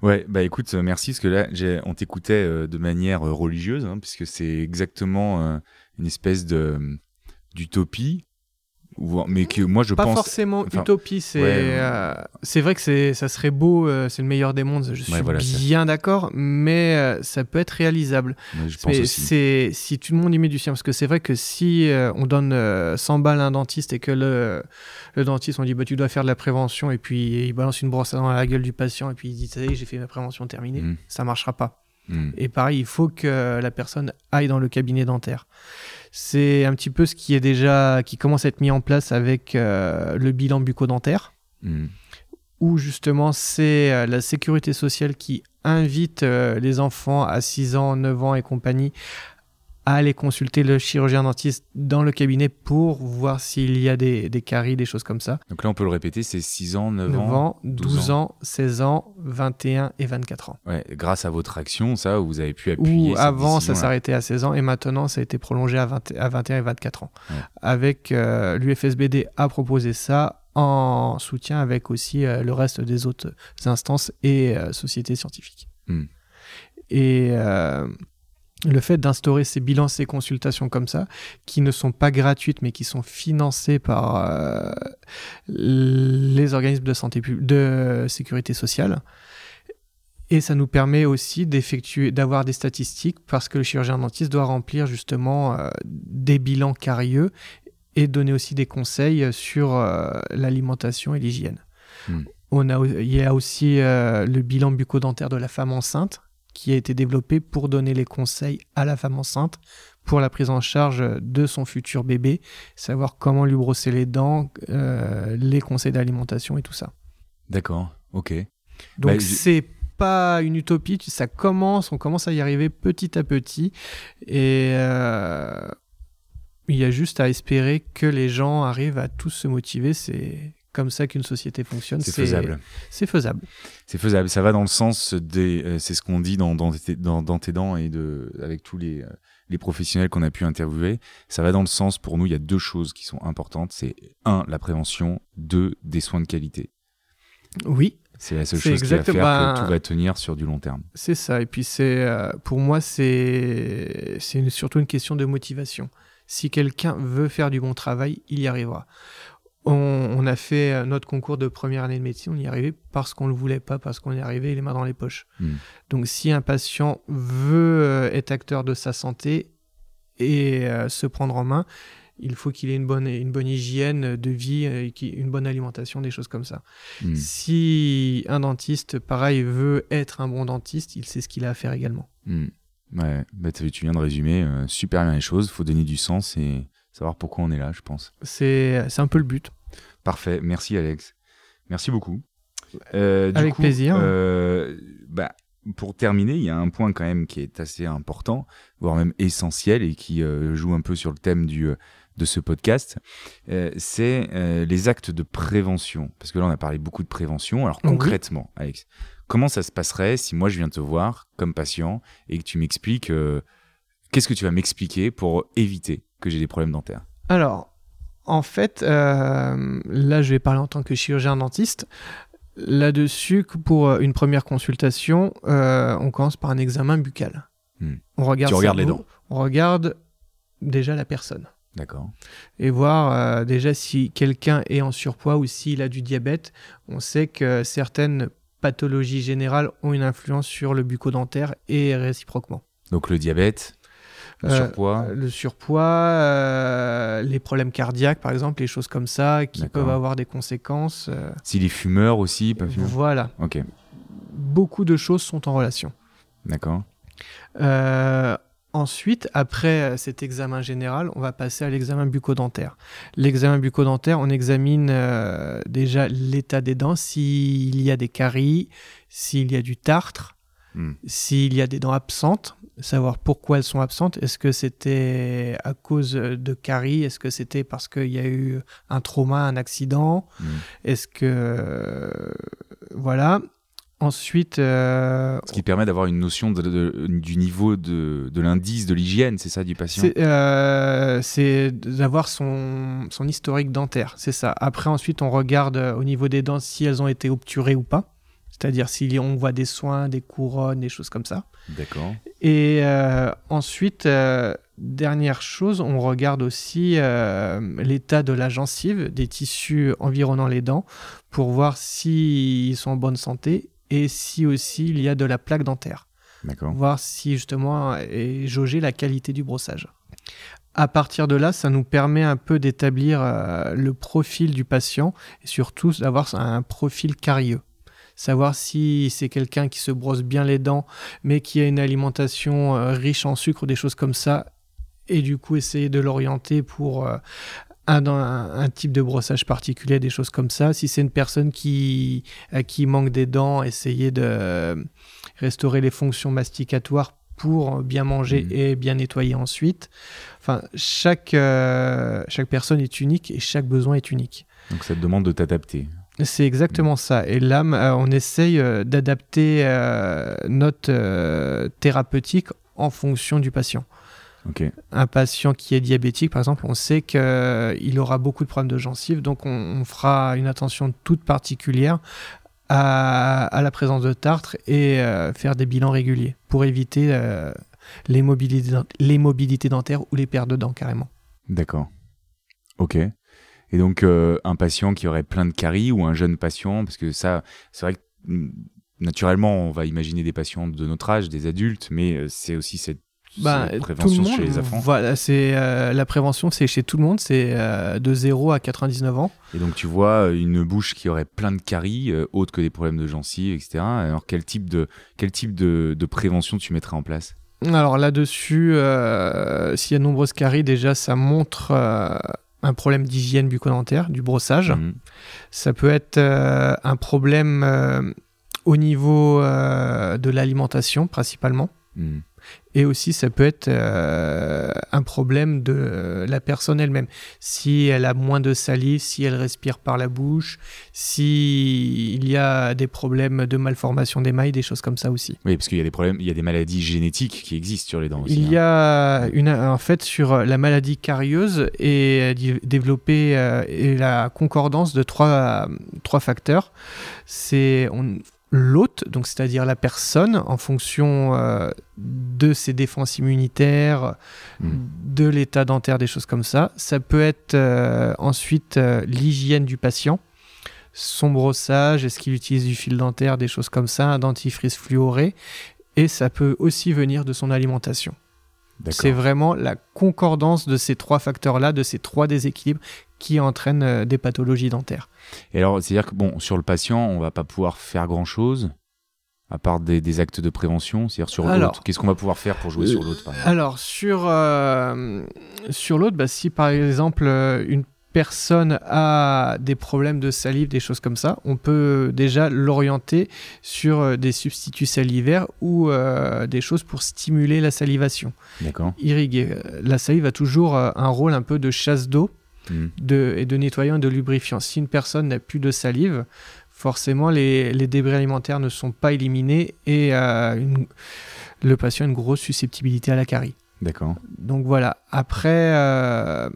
Ouais, bah écoute, merci, parce que là, j'ai- on t'écoutait euh, de manière religieuse, hein, puisque c'est exactement une espèce de d'utopie, ou- mais que moi je pas pense. forcément enfin, utopie. C'est ouais, euh, c'est vrai que c'est ça serait beau, euh, c'est le meilleur des mondes. Je suis voilà, bien d'accord, mais euh, ça peut être réalisable. Mais c'est si tout le monde y met du sien, parce que c'est vrai que si on donne euh, 100 balles à un dentiste et que le, le dentiste on dit bah tu dois faire de la prévention et puis il balance une brosse à dents à la gueule du patient et puis il dit ça y est j'ai fait ma prévention terminée, Mhm. ça marchera pas. Hmm. Et pareil, il faut que la personne aille dans le cabinet dentaire. C'est un petit peu ce qui est déjà, qui commence à être mis en place avec euh, le bilan bucco-dentaire, Hmm. où justement c'est euh, la sécurité sociale qui invite euh, les enfants à 6 ans, 9 ans et compagnie à aller consulter le chirurgien dentiste dans le cabinet pour voir s'il y a des, des caries, des choses comme ça. Donc là, on peut le répéter, c'est 6 ans, 9, 9 ans. ans, 12 ans, 16 ans, 21 et 24 ans. Ouais, grâce à votre action, ça, vous avez pu appuyer. Ou avant, ça s'arrêtait à 16 ans et maintenant, ça a été prolongé à, 20 à 21 et 24 ans. Ouais. Avec euh, l'UFSBD a proposé ça en soutien avec aussi euh, le reste des autres instances et euh, sociétés scientifiques. Hmm. Et euh, le fait d'instaurer ces bilans, ces consultations comme ça, qui ne sont pas gratuites mais qui sont financées par euh, les organismes de santé de sécurité sociale. Et ça nous permet aussi d'effectuer, d'avoir des statistiques parce que le chirurgien dentiste doit remplir justement euh, des bilans carieux et donner aussi des conseils sur euh, l'alimentation et l'hygiène. Hmm. On a, il y a aussi le bilan bucco-dentaire de la femme enceinte qui a été développé pour donner les conseils à la femme enceinte pour la prise en charge de son futur bébé, savoir comment lui brosser les dents, euh, les conseils d'alimentation et tout ça. D'accord, ok. Donc bah, c'est pas une utopie, ça commence, on commence à y arriver petit à petit et euh, il y a juste à espérer que les gens arrivent à tous se motiver. C'est comme ça qu'une société fonctionne. C'est faisable. C'est faisable. C'est faisable. Ça va dans le sens des. Euh, c'est ce qu'on dit dans, dans, dans, tes dents et de, avec tous les, euh, les professionnels qu'on a pu interviewer. Ça va dans le sens, pour nous, il y a deux choses qui sont importantes. C'est un, la prévention. Deux, des soins de qualité. Oui. C'est la seule chose qui va faire que tout va tenir sur du long terme. C'est ça. Et puis, c'est euh, pour moi, c'est surtout une question de motivation. Si quelqu'un veut faire du bon travail, il y arrivera on, a fait euh, notre concours de première année de médecine, on y arrivait parce qu'on ne le voulait pas, parce qu'on y arrivait les mains dans les poches. Hmm. Donc si un patient veut euh, être acteur de sa santé et euh, se prendre en main, il faut qu'il ait une bonne, une bonne hygiène de vie, une bonne alimentation, des choses comme ça. Hmm. Si un dentiste, pareil, veut être un bon dentiste, il sait ce qu'il a à faire également. Hmm. Ouais, bah, tu viens de résumer super bien les choses, il faut donner du sens et savoir pourquoi on est là, je pense. C'est un peu le but. Parfait, merci Alex. Merci beaucoup. Euh, Avec plaisir. Euh, bah, pour terminer, il y a un point quand même qui est assez important, voire même essentiel et qui euh, joue un peu sur le thème du, de ce podcast, c'est les actes de prévention. Parce que là, on a parlé beaucoup de prévention. Alors concrètement, Alex, comment ça se passerait si moi je viens te voir comme patient et que tu m'expliques qu'est-ce que tu vas m'expliquer pour éviter que j'ai des problèmes dentaires? Alors, en fait, euh, là, je vais parler en tant que chirurgien dentiste. Là-dessus, pour euh, une première consultation, euh, on commence par un examen buccal. Hmm. On regarde tu regardes les dents On regarde déjà la personne. D'accord. Et voir déjà si quelqu'un est en surpoids ou s'il a du diabète. On sait que certaines pathologies générales ont une influence sur le bucco-dentaire et réciproquement. Donc le diabète, le surpoids, euh, le surpoids euh, les problèmes cardiaques, par exemple, les choses comme ça, qui peuvent avoir des conséquences. Euh. Si les fumeurs aussi peuvent Voilà. Ok. Beaucoup de choses sont en relation. D'accord. Ensuite, après cet examen général, on va passer à l'examen bucco-dentaire. L'examen bucco-dentaire, on examine déjà l'état des dents, s'il y a des caries, s'il y a du tartre, hmm. s'il y a des dents absentes savoir pourquoi elles sont absentes. Est-ce que c'était à cause de caries? Est-ce que c'était parce qu'il y a eu un trauma, un accident? Hmm. Est-ce que... voilà. Ensuite... Euh, Ce qui permet d'avoir une notion du niveau de, l'indice de l'hygiène, c'est ça, du patient? C'est euh, d'avoir son, son historique dentaire, c'est ça. Après, ensuite, on regarde au niveau des dents si elles ont été obturées ou pas c'est-à-dire si on voit des soins, des couronnes, des choses comme ça. D'accord. Et euh, ensuite, euh, dernière chose, on regarde aussi euh, l'état de la gencive, des tissus environnant les dents, pour voir s'ils sont en bonne santé et si aussi il y a de la plaque dentaire. D'accord. Voir si justement et jauger la qualité du brossage. À partir de là, ça nous permet un peu d'établir le profil du patient et surtout d'avoir un profil carieux savoir si c'est quelqu'un qui se brosse bien les dents, mais qui a une alimentation euh, riche en sucre, des choses comme ça, et du coup essayer de l'orienter pour euh, un, un, type de brossage particulier, des choses comme ça. Si c'est une personne qui, qui manque des dents, essayer de restaurer les fonctions masticatoires pour bien manger mmh. et bien nettoyer ensuite. Enfin, chaque, euh, chaque personne est unique et chaque besoin est unique. Donc ça te demande de t'adapter. C'est exactement ça. Et là, euh, on essaye euh, d'adapter euh, notre thérapeutique en fonction du patient. Un patient qui est diabétique, par exemple, on sait qu'il aura beaucoup de problèmes de gencives, donc on, fera une attention toute particulière à, la présence de tartre et faire des bilans réguliers pour éviter les mobilités, les mobilités dentaires ou les pertes de dents carrément. D'accord. Ok. Et donc, euh, un patient qui aurait plein de caries ou un jeune patient, parce que ça, c'est vrai que mm, naturellement, on va imaginer des patients de notre âge, des adultes, mais euh, c'est aussi cette, Bah, cette tout le prévention monde, chez les enfants. Voilà, c'est euh, la prévention, c'est chez tout le monde, c'est euh, de 0 à 99 ans. Et donc, tu vois une bouche qui aurait plein de caries, euh, autres que des problèmes de gencives, etc. Alors, quel type de, quel type de, de prévention tu mettrais en place? Alors là-dessus, s'il y a de nombreuses caries, déjà, ça montre un problème d'hygiène bucco-dentaire, du brossage. Mhm. Ça peut être euh, un problème euh, au niveau euh, de l'alimentation, principalement. Mhm. Et aussi, ça peut être euh, un problème de euh, la personne elle-même. Si elle a moins de salive, si elle respire par la bouche, si il y a des problèmes de malformation d'émail, des choses comme ça aussi. Oui, parce qu'il y a des problèmes, il y a des maladies génétiques qui existent sur les dents aussi. Il y hein. a une, en fait sur la maladie carieuse et euh, et la concordance de trois, trois facteurs. C'est on- l'hôte, donc c'est-à-dire la personne, en fonction euh, de ses défenses immunitaires, Mm. de l'état dentaire, des choses comme ça. Ça peut être euh, ensuite euh, l'hygiène du patient, son brossage, est-ce qu'il utilise du fil dentaire, des choses comme ça, un dentifrice fluoré. Et ça peut aussi venir de son alimentation. C'est vraiment la concordance de ces trois facteurs-là, de ces trois déséquilibres qui entraînent euh, des pathologies dentaires. Et alors, c'est-à-dire que bon, sur le patient, on va pas pouvoir faire grand-chose à part des, des actes de prévention. C'est-à-dire sur l'autre, qu'est-ce qu'on va pouvoir faire pour jouer sur l'autre par exemple? Alors, sur, euh, sur l'autre, bah, si par exemple euh, une personne a des problèmes de salive, des choses comme ça, on peut déjà l'orienter sur euh, des substituts salivaires ou euh, des choses pour stimuler la salivation. D'accord. Irriguer. Euh, La salive a toujours un rôle un peu de chasse d'eau Mhm. de, et de nettoyant et de lubrifiant. Si une personne n'a plus de salive, forcément les, les débris alimentaires ne sont pas éliminés et euh, une- le patient a une grosse susceptibilité à la carie. D'accord. Donc voilà. Après, euh,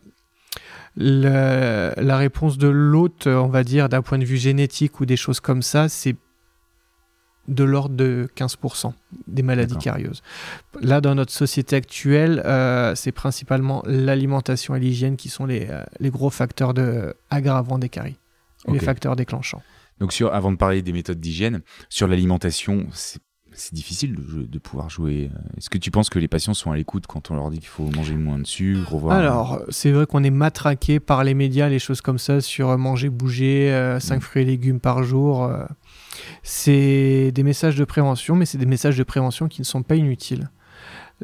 le- la réponse de l'hôte, on va dire, d'un point de vue génétique ou des choses comme ça, c'est de l'ordre de 15% des maladies carieuses. Là, dans notre société actuelle, euh, c'est principalement l'alimentation et l'hygiène qui sont les, euh, les gros facteurs de, aggravants des caries, les facteurs déclenchants. Donc, sur, avant de parler des méthodes d'hygiène, sur l'alimentation, c'est c'est difficile de, pouvoir jouer. euh, Est-ce que tu penses que les patients sont à l'écoute quand on leur dit qu'il faut manger moins de sucre revoir... Alors, c'est vrai qu'on est matraqué par les médias, les choses comme ça, sur euh, manger, bouger, 5 Mm. fruits et légumes par jour. euh, c'est des messages de prévention, mais c'est des messages de prévention qui ne sont pas inutiles.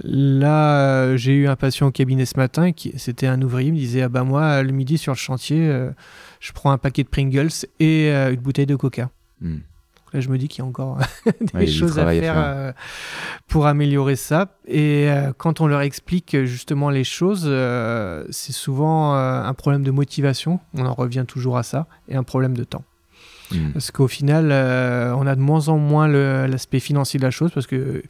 Là, euh, j'ai eu un patient au cabinet ce matin, qui c'était un ouvrier, il me disait Ah bah moi, le midi sur le chantier, euh, je prends un paquet de Pringles et euh, une bouteille de coca. Hmm. Là, je me dis qu'il y a encore des Ouais, choses à faire, euh, pour améliorer ça. Et euh, quand on leur explique euh, justement les choses, c'est souvent un problème de motivation, on en revient toujours à ça, et un problème de temps. Hmm. Parce qu'au final, on a de moins en moins l'aspect financier de la chose, parce que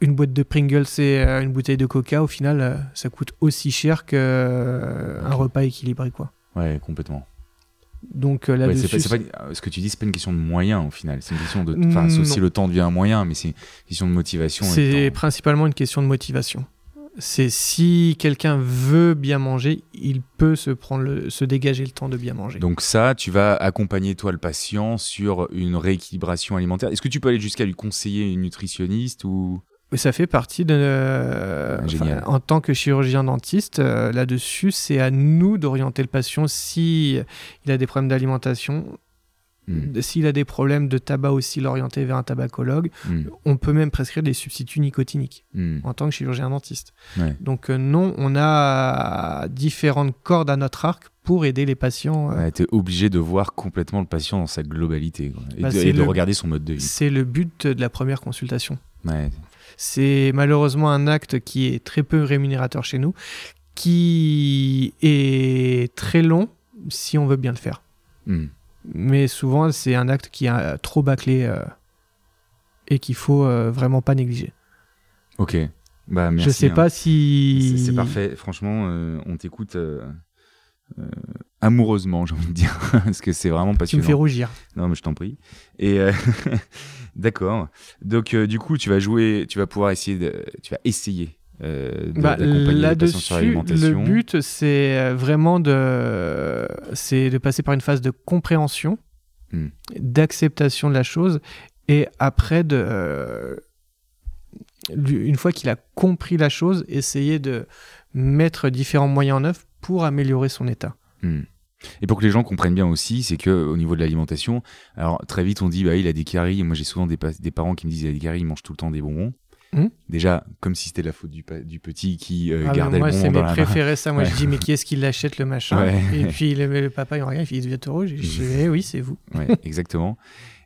une boîte de Pringles et une bouteille de Coca, au final, ça coûte aussi cher qu'un un repas équilibré. Quoi. Ouais, complètement. Donc euh, Ouais, là-dessus, c'est pas, c'est pas- euh, ce que tu dis, c'est pas une question de moyens au final. C'est une question de. Enfin, sauf si le temps devient un moyen, mais c'est une question de motivation. C'est principalement une question de motivation. C'est si quelqu'un veut bien manger, il peut se prendre le- se dégager le temps de bien manger. Donc ça, tu vas accompagner toi le patient sur une rééquilibration alimentaire. Est-ce que tu peux aller jusqu'à lui conseiller une nutritionniste ou ça fait partie de. euh, enfin, en tant que chirurgien dentiste, euh, là-dessus, c'est à nous d'orienter le patient si il a des problèmes d'alimentation. Hmm, S'il a des problèmes de tabac aussi, l'orienter vers un tabacologue. hmm, On peut même prescrire des substituts nicotiniques hmm. en tant que chirurgien dentiste. Ouais. Donc euh, non, on a différentes cordes à notre arc pour aider les patients. euh, Ouais, t'es obligé de voir complètement le patient dans sa globalité quoi. et, Bah, de, et de regarder son mode de vie. C'est le but de la première consultation. Ouais. C'est malheureusement un acte qui est très peu rémunérateur chez nous, qui est très long si on veut bien le faire. Hmm. Mais souvent, c'est un acte qui est trop bâclé euh, et qu'il faut euh, vraiment pas négliger. Ok. Bah merci. Je sais hein. pas si. c'est parfait. Franchement, euh, on t'écoute euh, amoureusement, j'ai envie de dire, parce que c'est vraiment Tu me passionnant. fais rougir. Non, mais je t'en prie. Et euh, d'accord. Donc, euh, du coup, tu vas jouer, tu vas pouvoir essayer, de, tu vas essayer euh, de- Bah, Là-dessus, le but, c'est euh, vraiment de, c'est de passer par une phase de compréhension, Hmm. d'acceptation de la chose, et après, de, euh, une fois qu'il a compris la chose, essayer de mettre différents moyens en œuvre pour améliorer son état. Hmm. Et pour que les gens comprennent bien aussi, c'est que au niveau de l'alimentation, alors très vite on dit bah il a des caries. Moi j'ai souvent des, pa- des parents qui me disent il a des caries, il mange tout le temps des bonbons. Hmm? Déjà, comme si c'était la faute du, petit qui euh, Ah, gardait moi, le c'est bonbon dans mes la main. préférés, ça. Moi, Ouais. je dis, mais qui est-ce qui l'achète, le machin? Ouais. Et puis, le, le papa, il regarde, il devient tout rouge. Et je dis, eh oui, c'est vous. Ouais, exactement.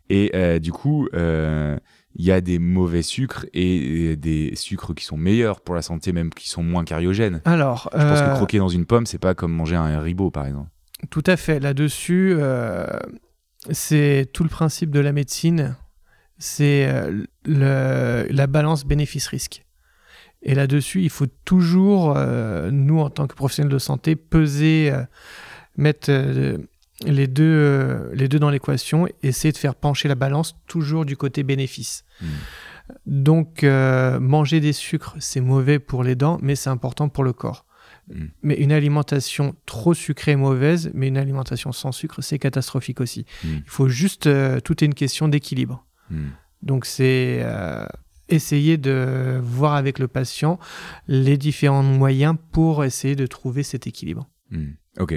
Et euh, du coup, euh, il y a des mauvais sucres et, et des sucres qui sont meilleurs pour la santé, même qui sont moins cariogènes. Alors, Je pense euh, que croquer dans une pomme, c'est pas comme manger un ribot, par exemple. Tout à fait. Là-dessus, euh, c'est tout le principe de la médecine. C'est euh, la balance bénéfice-risque. Et là-dessus, il faut toujours, euh, nous, en tant que professionnels de santé, peser, euh, mettre euh, les, deux, les deux dans l'équation, essayer de faire pencher la balance toujours du côté bénéfice. Mm. Donc, manger des sucres, c'est mauvais pour les dents, mais c'est important pour le corps. Mm. Mais une alimentation trop sucrée est mauvaise, mais une alimentation sans sucre, c'est catastrophique aussi. Mm. Il faut juste, euh, tout est une question d'équilibre. Hmm. Donc, c'est euh, essayer de voir avec le patient les différents moyens pour essayer de trouver cet équilibre. Ok.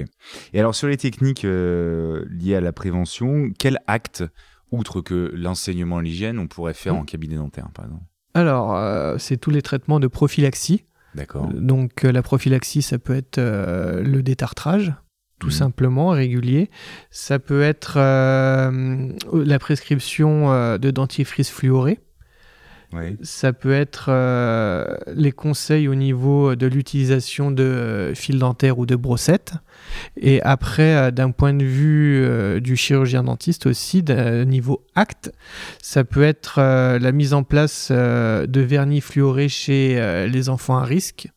Et alors, sur les techniques euh, liées à la prévention, quel acte, outre que l'enseignement à l'hygiène, on pourrait faire en cabinet dentaire, par exemple? Alors, euh, c'est tous les traitements de prophylaxie. D'accord. Donc, euh, la prophylaxie, ça peut être euh, le détartrage, tout Mhm. simplement, régulier. Ça peut être euh, la prescription euh, de dentifrice fluoré. Ouais. Ça peut être euh, les conseils au niveau de l'utilisation de euh, fil dentaire ou de brossette. Et après, euh, d'un point de vue euh, du chirurgien dentiste aussi, d'un niveau acte, ça peut être la mise en place de vernis fluoré chez les enfants à risque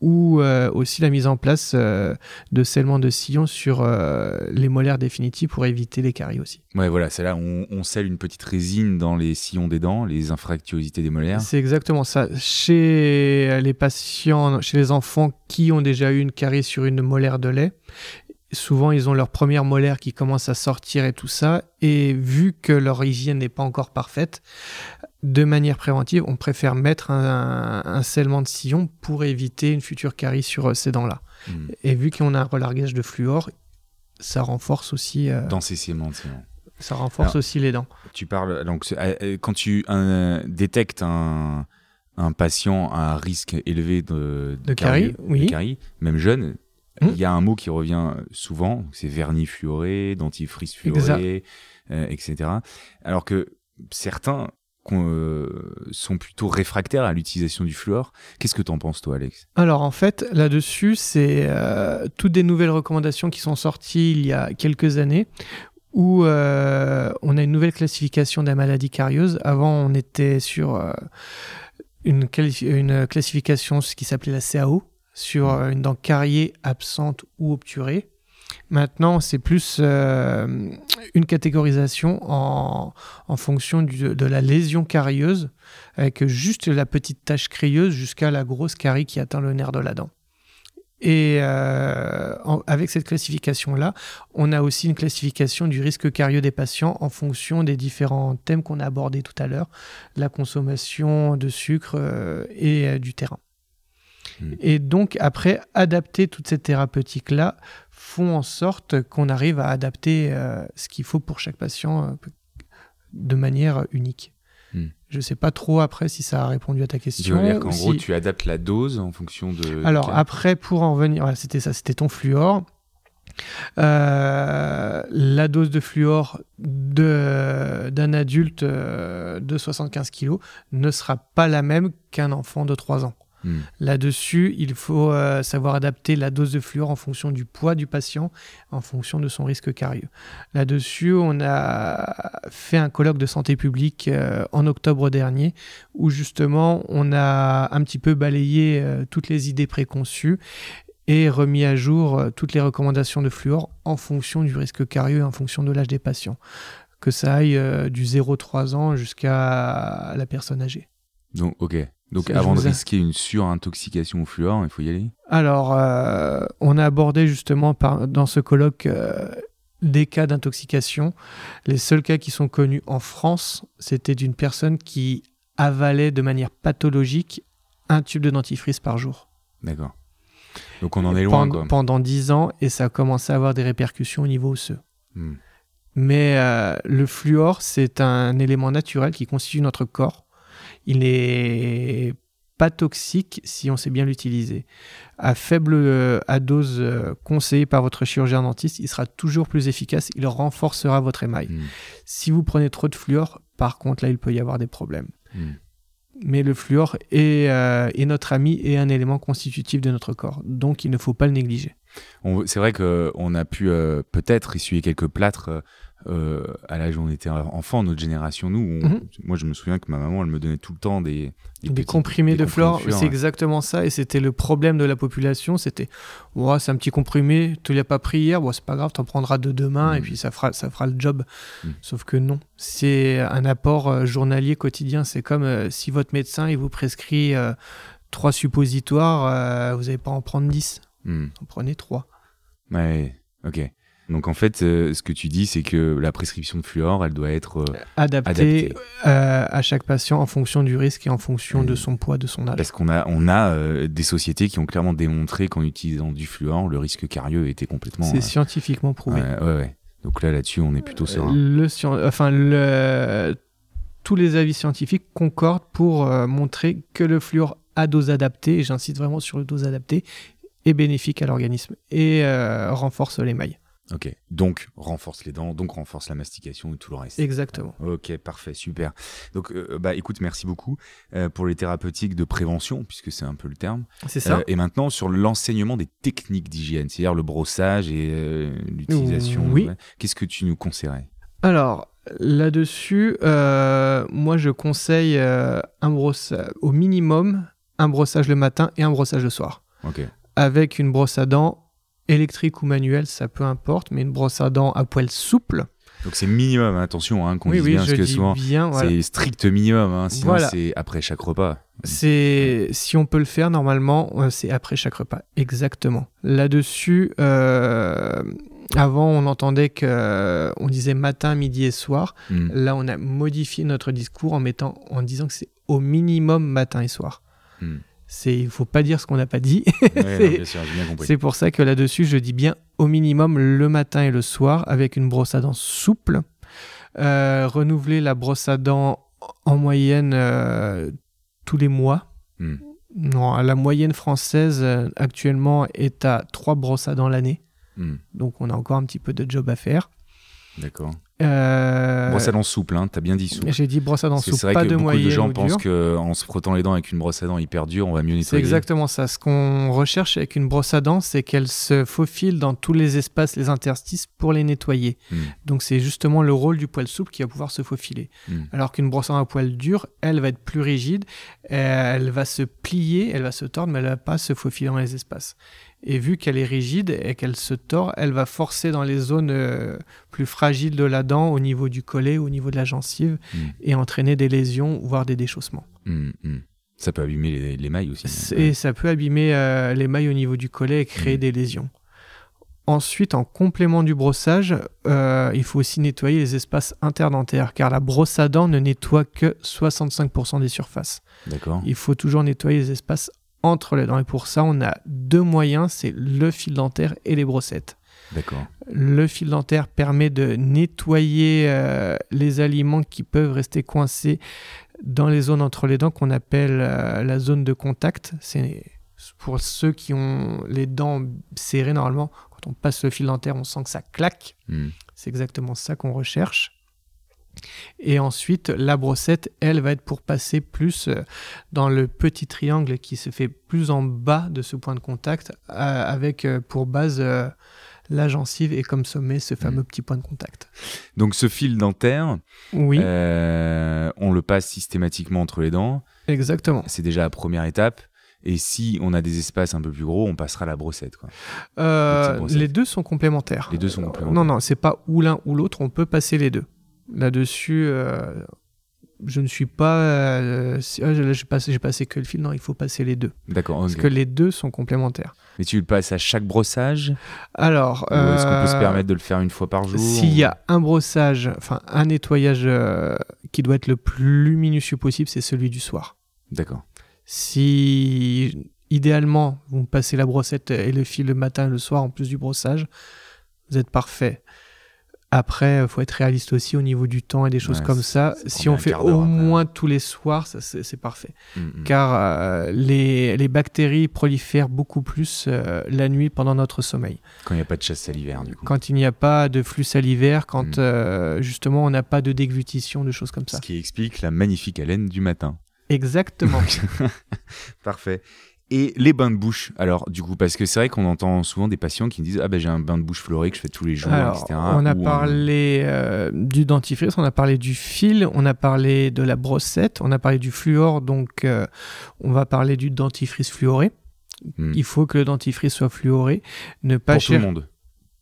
ou euh, aussi la mise en place euh, de scellement de sillon sur euh, les molaires définitifs pour éviter les caries aussi. Ouais, voilà, c'est là où on, on scelle une petite résine dans les sillons des dents, les infractuosités des molaires. C'est exactement ça. Chez les patients, chez les enfants qui ont déjà eu une carie sur une molaire de lait, souvent ils ont leur première molaire qui commence à sortir et tout ça. Et vu que leur hygiène n'est pas encore parfaite, de manière préventive, on préfère mettre un, un scellement de sillon pour éviter une future carie sur euh, ces dents-là. Hmm. Et vu qu'on a un relargage de fluor, ça renforce aussi, euh, Dans ces bon. ça renforce Alors, aussi les dents. Tu parles donc euh, quand tu détectes un, patient à un risque élevé de, De carie, de oui. carie, même jeune, Hmm. il y a un mot qui revient souvent, c'est vernis fluoré, dentifrice fluoré, euh, etc. Alors que certains euh, sont plutôt réfractaires à l'utilisation du fluor. Qu'est-ce que t'en penses toi, Alex? Alors en fait, là-dessus, c'est euh, toutes des nouvelles recommandations qui sont sorties il y a quelques années où euh, on a une nouvelle classification de la maladie carieuse. Avant, on était sur une, classification ce qui s'appelait la CAO, sur euh, une dent cariée, absente ou obturée. Maintenant, c'est plus euh, une catégorisation en, fonction de la lésion carieuse, avec juste la petite tache crieuse jusqu'à la grosse carie qui atteint le nerf de la dent. Et euh, avec cette classification-là, on a aussi une classification du risque carieux des patients en fonction des différents thèmes qu'on a abordés tout à l'heure, la consommation de sucre et du terrain. Mm. Et donc, après, adapter toute cette thérapeutique-là font en sorte qu'on arrive à adapter euh, ce qu'il faut pour chaque patient euh, de manière unique. Mm. Je ne sais pas trop après si ça a répondu à ta Tu question. dire qu'en gros, tu adaptes la dose en fonction de. alors après, pour en venir, voilà, c'était ça, c'était ton fluor. Euh, la dose de fluor d'un adulte de 75 kg ne sera pas la même qu'un enfant de 3 ans. Hmm. Là-dessus, il faut euh, savoir adapter la dose de fluor en fonction du poids du patient, en fonction de son risque carieux. Là-dessus, on a fait un colloque de santé publique euh, en octobre dernier où justement on a un petit peu balayé euh, toutes les idées préconçues et remis à jour toutes les recommandations de fluor en fonction du risque carieux et en fonction de l'âge des patients. Que ça aille du 0-3 ans jusqu'à la personne âgée. Donc, ok. Donc, avant de risquer une surintoxication au fluor, il faut y aller Alors, euh, on a abordé justement par- dans ce colloque euh, des cas d'intoxication. Les seuls cas qui sont connus en France, c'était d'une personne qui avalait de manière pathologique un tube de dentifrice par jour. D'accord. Donc, on en est loin, pendant, quoi. pendant 10 ans et ça a commencé à avoir des répercussions au niveau osseux. Hmm. Mais euh, le fluor, c'est un élément naturel qui constitue notre corps. Il n'est pas toxique si on sait bien l'utiliser. À faible euh, à dose euh, conseillée par votre chirurgien dentiste, il sera toujours plus efficace, il renforcera votre émail. Hmm. Si vous prenez trop de fluor, par contre, là, il peut y avoir des problèmes. Hmm. Mais le fluor est, euh, est notre ami et un élément constitutif de notre corps. Donc, il ne faut pas le négliger. C'est vrai qu'on a pu peut-être essuyer quelques plâtres euh, à l'âge où on était enfant, notre génération, nous. on- Mhm. Moi, je me souviens que ma maman, elle me donnait tout le temps des, Des, petits- comprimés des de comprimés c'est exactement ça. Et c'était le problème de la population. C'était, ouais, c'est un petit comprimé, tu l'as pas pris hier, bon, c'est pas grave, t'en prendras deux demain et Mm. puis ça fera, ça fera le job. Mm. Sauf que non, c'est un apport euh, journalier quotidien. C'est comme euh, si votre médecin il vous prescrit trois suppositoires, vous n'allez pas en prendre 10, Hmm. en prenez trois. Ouais, ok. Donc en fait, euh, ce que tu dis, c'est que la prescription de fluor, elle doit être... euh, Adapté, Adapté. euh, à chaque patient en fonction du risque et en fonction de son poids, de son âge. parce qu'on a, on a des sociétés qui ont clairement démontré qu'en utilisant du fluor, le risque carieux était complètement... C'est scientifiquement prouvé. ouais. Donc là, là-dessus, on est plutôt serein. Le, enfin, le- tous les avis scientifiques concordent pour montrer que le fluor à dose adaptée, et j'insiste vraiment sur le dose adapté, est bénéfique à l'organisme et renforce l'émail. Ok. Donc, renforce les dents, donc renforce la mastication et tout le reste. Exactement. Ok, parfait, super. Donc, euh, bah, écoute, merci beaucoup euh, pour les thérapeutiques de prévention, puisque c'est un peu le terme. C'est ça Euh, et maintenant, sur l'enseignement des techniques d'hygiène, c'est-à-dire le brossage et euh, l'utilisation. Oui. ouais. Qu'est-ce que tu nous conseillerais? Alors, là-dessus, euh, moi je conseille euh, un brossage, au minimum un brossage le matin et un brossage le soir. Ok. Avec une brosse à dents électrique ou manuelle, ça peu importe, mais une brosse à dents à poil souple. Donc, c'est minimum, attention, hein, qu'on oui, dise oui, bien, parce que souvent, voilà. c'est strict minimum, hein, sinon Voilà. c'est après chaque repas. C'est si on peut le faire normalement, euh, c'est après chaque repas. Exactement. Là-dessus, euh, avant on entendait que euh, on disait matin, midi et soir. Hmm. Là, on a modifié notre discours en mettant, en disant que c'est au minimum matin et soir. Hmm. C'est, il faut pas dire ce qu'on n'a pas dit. Ouais, C'est- pour ça que là-dessus, je dis bien au minimum le matin et le soir avec une brosse à dents souple. Euh, renouveler la brosse à dents en moyenne euh, tous les mois. Hmm. Non, la moyenne française euh, actuellement est à trois brosses à dents l'année. Hmm. Donc on a encore un petit peu de job à faire. D'accord. Euh, Brosse à dents souple, hein, t'as bien dit souple. J'ai dit brosse à dents Parce que souple, C'est vrai pas que de beaucoup de gens pensent qu'en se frottant les dents avec une brosse à dents hyper dure, on va mieux C'est nettoyer. exactement ça. Ce qu'on recherche avec une brosse à dents, c'est qu'elle se faufile dans tous les espaces, les interstices pour les nettoyer. Hmm. Donc c'est justement le rôle du poil souple qui va pouvoir se faufiler. Hmm. Alors qu'une brosse à dents à poil dur, elle va être plus rigide, elle va se plier, elle va se tordre, mais elle va pas se faufiler dans les espaces. Et vu qu'elle est rigide et qu'elle se tord, elle va forcer dans les zones euh, plus fragiles de la dent, au niveau du collet, au niveau de la gencive, Hmm. et entraîner des lésions, voire des déchaussements. Hmm, hmm. Ça peut abîmer les, les mailles aussi. hein. Et ça peut abîmer euh, les mailles au niveau du collet et créer des lésions. Ensuite, en complément du brossage, euh, il faut aussi nettoyer les espaces interdentaires, car la brosse à dents ne nettoie que 65% des surfaces. D'accord. Il faut toujours nettoyer les espaces entre les dents. Et pour ça, on a deux moyens, c'est le fil dentaire et les brossettes. D'accord. Le fil dentaire permet de nettoyer euh, les aliments qui peuvent rester coincés dans les zones entre les dents qu'on appelle euh, la zone de contact. C'est pour ceux qui ont les dents serrées normalement. Quand on passe le fil dentaire, on sent que ça claque. Hmm. C'est exactement ça qu'on recherche. Et ensuite, la brossette, elle, va être pour passer plus euh, dans le petit triangle qui se fait plus en bas de ce point de contact, euh, avec euh, pour base la gencive et comme sommet ce fameux petit point de contact. Donc ce fil dentaire, Oui, euh, on le passe systématiquement entre les dents. exactement. C'est déjà la première étape. Et si on a des espaces un peu plus gros, on passera à la brossette. Quoi. Euh, petites brossettes. les deux sont complémentaires. Les deux sont complémentaires. Non, non, c'est pas ou l'un ou l'autre, on peut passer les deux. Là-dessus, euh, je ne suis pas. euh, ah, j'ai passé, passé que le fil, non, il faut passer les deux. D'accord. Parce ok. que les deux sont complémentaires. Mais tu le passes à chaque brossage? Alors. Ou est-ce qu'on peut se euh, permettre de le faire une fois par jour S'il y a un brossage, enfin un nettoyage euh, qui doit être le plus minutieux possible, c'est celui du soir. D'accord. Si idéalement vous passez la brossette et le fil le matin et le soir en plus du brossage, vous êtes parfait. Après, il faut être réaliste aussi au niveau du temps et des choses Ouais, comme ça- Si on fait au moins tous les soirs, c'est parfait. Mm, mm. Car euh, les, les bactéries prolifèrent beaucoup plus euh, la nuit pendant notre sommeil. Quand il n'y a pas de chasse salivaire, du coup. Quand il n'y a pas de flux salivaire, quand Mm. euh, justement on n'a pas de déglutition, de choses comme ça. Ce qui explique la magnifique haleine du matin. Exactement. Parfait. Et les bains de bouche, alors du coup, parce que c'est vrai qu'on entend souvent des patients qui disent Ah ben j'ai un bain de bouche fluoré que je fais tous les jours, Alors, etc. on a Ou parlé euh, du dentifrice, on a parlé du fil, on a parlé de la brossette, on a parlé du fluor, donc euh, on va parler du dentifrice fluoré. Hmm. Il faut que le dentifrice soit fluoré, ne pas Pour tout le monde.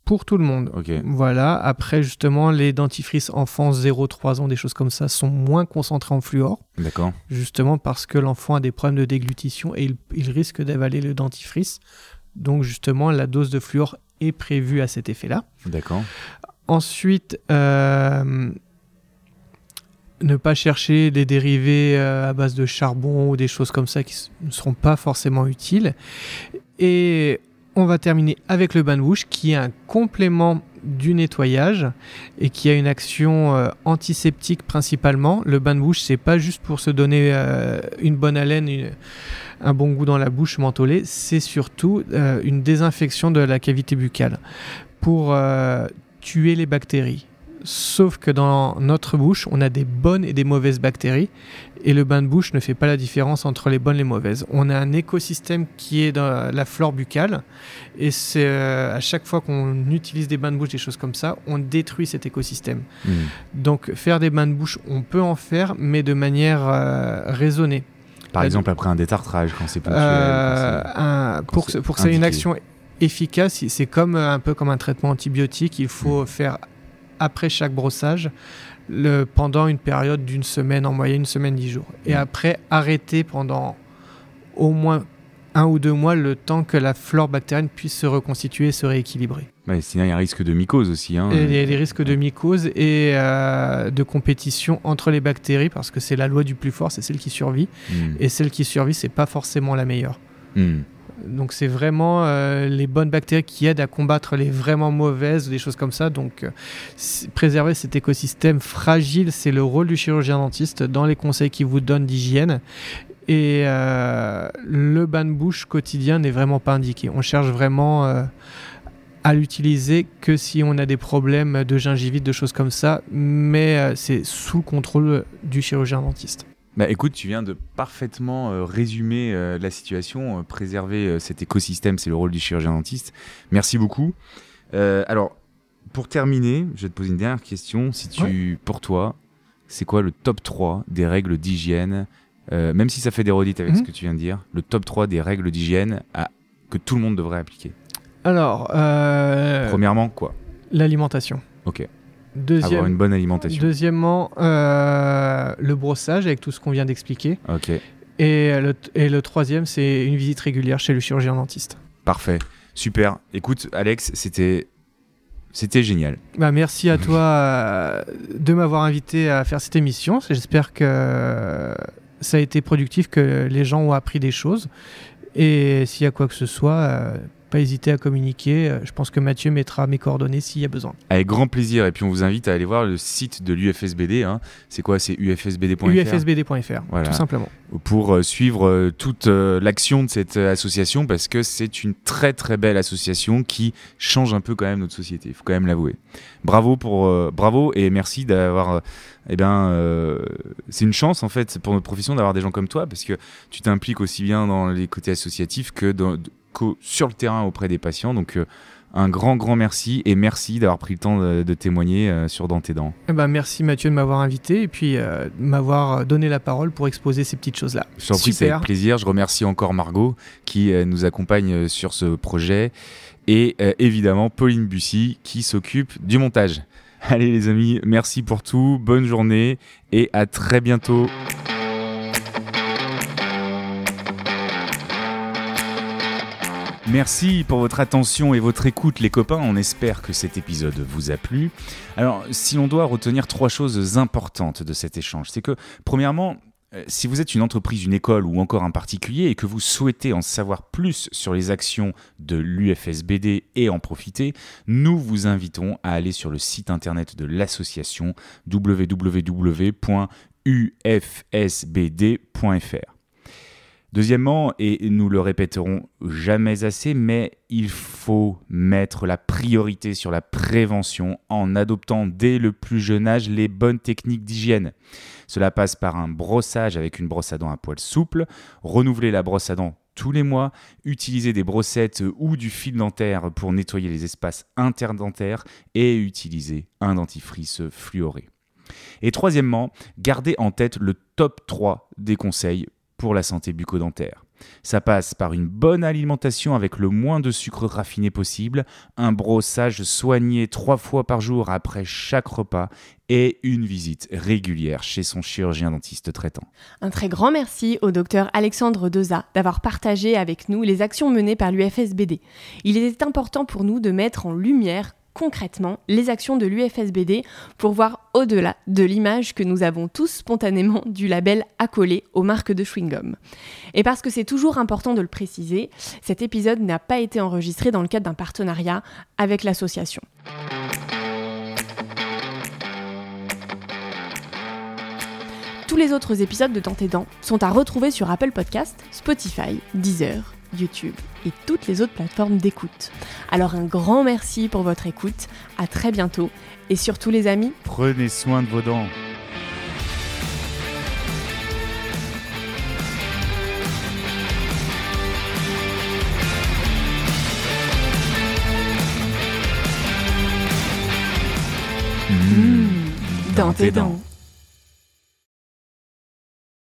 Pour tout le monde. Voilà, après justement les dentifrices enfants 0-3 ans, des choses comme ça, sont moins concentrés en fluor, D'accord. justement parce que l'enfant a des problèmes de déglutition et il, il risque d'avaler le dentifrice. Donc justement la dose de fluor est prévue à cet effet-là. D'accord. Ensuite, euh, ne pas chercher des dérivés euh, à base de charbon ou des choses comme ça qui ne seront pas forcément utiles. Et on va terminer avec le bain de bouche qui est un complément du nettoyage et qui a une action euh, antiseptique principalement. Le bain de bouche, c'est pas juste pour se donner euh, une bonne haleine, un bon goût dans la bouche mentholée, c'est surtout euh, une désinfection de la cavité buccale pour tuer les bactéries. Sauf que dans notre bouche, on a des bonnes et des mauvaises bactéries, et le bain de bouche ne fait pas la différence entre les bonnes et les mauvaises. On a un écosystème qui est dans la flore buccale, et c'est euh, à chaque fois qu'on utilise des bains de bouche, des choses comme ça, on détruit cet écosystème. Hmm. Donc faire des bains de bouche, on peut en faire, mais de manière euh, raisonnée. Par Euh, exemple, après un détartrage, quand c'est ponctuel. Euh, quand un- pour que, c'est ce- pour que ça ait une action efficace, c'est comme un peu comme un traitement antibiotique. Il faut Mm. faire après chaque brossage le, pendant une période d'une semaine, en moyenne une semaine, dix jours. Et Mm. après, arrêter pendant au moins un ou deux mois le temps que la flore bactérienne puisse se reconstituer et se rééquilibrer. sinon, il y a un risque de mycose aussi. Hein. Et il y a des risques de mycose et euh, de compétition entre les bactéries parce que c'est la loi du plus fort, c'est celle qui survit. Hmm. Et celle qui survit, c'est pas forcément la meilleure. Hmm. Donc c'est vraiment euh, les bonnes bactéries qui aident à combattre les vraiment mauvaises, des choses comme ça. Donc euh, préserver cet écosystème fragile, c'est le rôle du chirurgien dentiste dans les conseils qu'il vous donne d'hygiène. Et euh, le bain de bouche quotidien n'est vraiment pas indiqué. On cherche vraiment à l'utiliser que si on a des problèmes de gingivite, de choses comme ça. Mais c'est sous le contrôle du chirurgien dentiste. Bah écoute, tu viens de parfaitement euh, résumer euh, la situation. Euh, préserver cet écosystème, c'est le rôle du chirurgien dentiste. Merci beaucoup. Alors, pour terminer, je vais te poser une dernière question. Si tu, pour toi, c'est quoi le top 3 des règles d'hygiène Même si ça fait des redites avec Mhm. ce que tu viens de dire, le top 3 des règles d'hygiène à- que tout le monde devrait appliquer? Alors, Premièrement, quoi? l'alimentation. Ok. Deuxième, Avoir une bonne alimentation. Deuxièmement, euh, le brossage avec tout ce qu'on vient d'expliquer. Ok. Et le, et le troisième, c'est une visite régulière chez le chirurgien dentiste. Parfait. Super. Écoute, Alex, c'était c'était génial. Bah, merci à toi euh, de m'avoir invité à faire cette émission. J'espère que ça a été productif, que les gens ont appris des choses. Et s'il y a quoi que ce soit, euh, pas hésiter à communiquer. Euh, Je pense que Mathieu mettra mes coordonnées s'il y a besoin. Avec grand plaisir. Et puis on vous invite à aller voir le site de l'UFSBD. hein. C'est quoi? C'est ufsbd.fr ufsbd.fr, Voilà. tout simplement. pour euh, suivre euh, toute l'action de cette association parce que c'est une très très belle association qui change un peu quand même notre société. Il faut quand même l'avouer. Bravo pour bravo et merci d'avoir. eh bien, euh, c'est une chance en fait pour notre profession d'avoir des gens comme toi parce que tu t'impliques aussi bien dans les côtés associatifs que dans, sur le terrain auprès des patients. Donc euh, Un grand, grand merci et merci d'avoir pris le temps de, témoigner euh, sur Dans tes dents. Eh ben, merci Mathieu de m'avoir invité et puis euh, de m'avoir donné la parole pour exposer ces petites choses-là. Je t'en prie, c'est avec plaisir. Je remercie encore Margot qui euh, nous accompagne sur ce projet et évidemment Pauline Bussy qui s'occupe du montage. Allez les amis, merci pour tout, bonne journée et à très bientôt. Merci pour votre attention et votre écoute les copains, on espère que cet épisode vous a plu. Alors si l'on doit retenir trois choses importantes de cet échange, c'est que premièrement, euh, si vous êtes une entreprise, une école ou encore un particulier et que vous souhaitez en savoir plus sur les actions de l'UFSBD et en profiter, nous vous invitons à aller sur le site internet de l'association www.ufsbd.fr. Deuxièmement, et nous le répéterons jamais assez, mais il faut mettre la priorité sur la prévention en adoptant dès le plus jeune âge les bonnes techniques d'hygiène. Cela passe par un brossage avec une brosse à dents à poil souple, renouveler la brosse à dents tous les mois, utiliser des brossettes ou du fil dentaire pour nettoyer les espaces interdentaires et utiliser un dentifrice fluoré. Et troisièmement, gardez en tête le top 3 des conseils pour la santé bucco-dentaire. Ça passe par une bonne alimentation avec le moins de sucre raffiné possible, un brossage soigné trois fois par jour après chaque repas et une visite régulière chez son chirurgien dentiste traitant. Un très grand merci au docteur Alexandre Deza d'avoir partagé avec nous les actions menées par l'UFSBD. Il était important pour nous de mettre en lumière concrètement les actions de l'UFSBD pour voir au-delà de l'image que nous avons tous spontanément du label accolé aux marques de chewing-gum. Et parce que c'est toujours important de le préciser, cet épisode n'a pas été enregistré dans le cadre d'un partenariat avec l'association. Tous les autres épisodes de Tant Dents sont à retrouver sur Apple Podcast, Spotify, Deezer, YouTube et toutes les autres plateformes d'écoute. Alors un grand merci pour votre écoute, à très bientôt et surtout les amis, prenez soin de vos dents. Mmh, dans tes dents.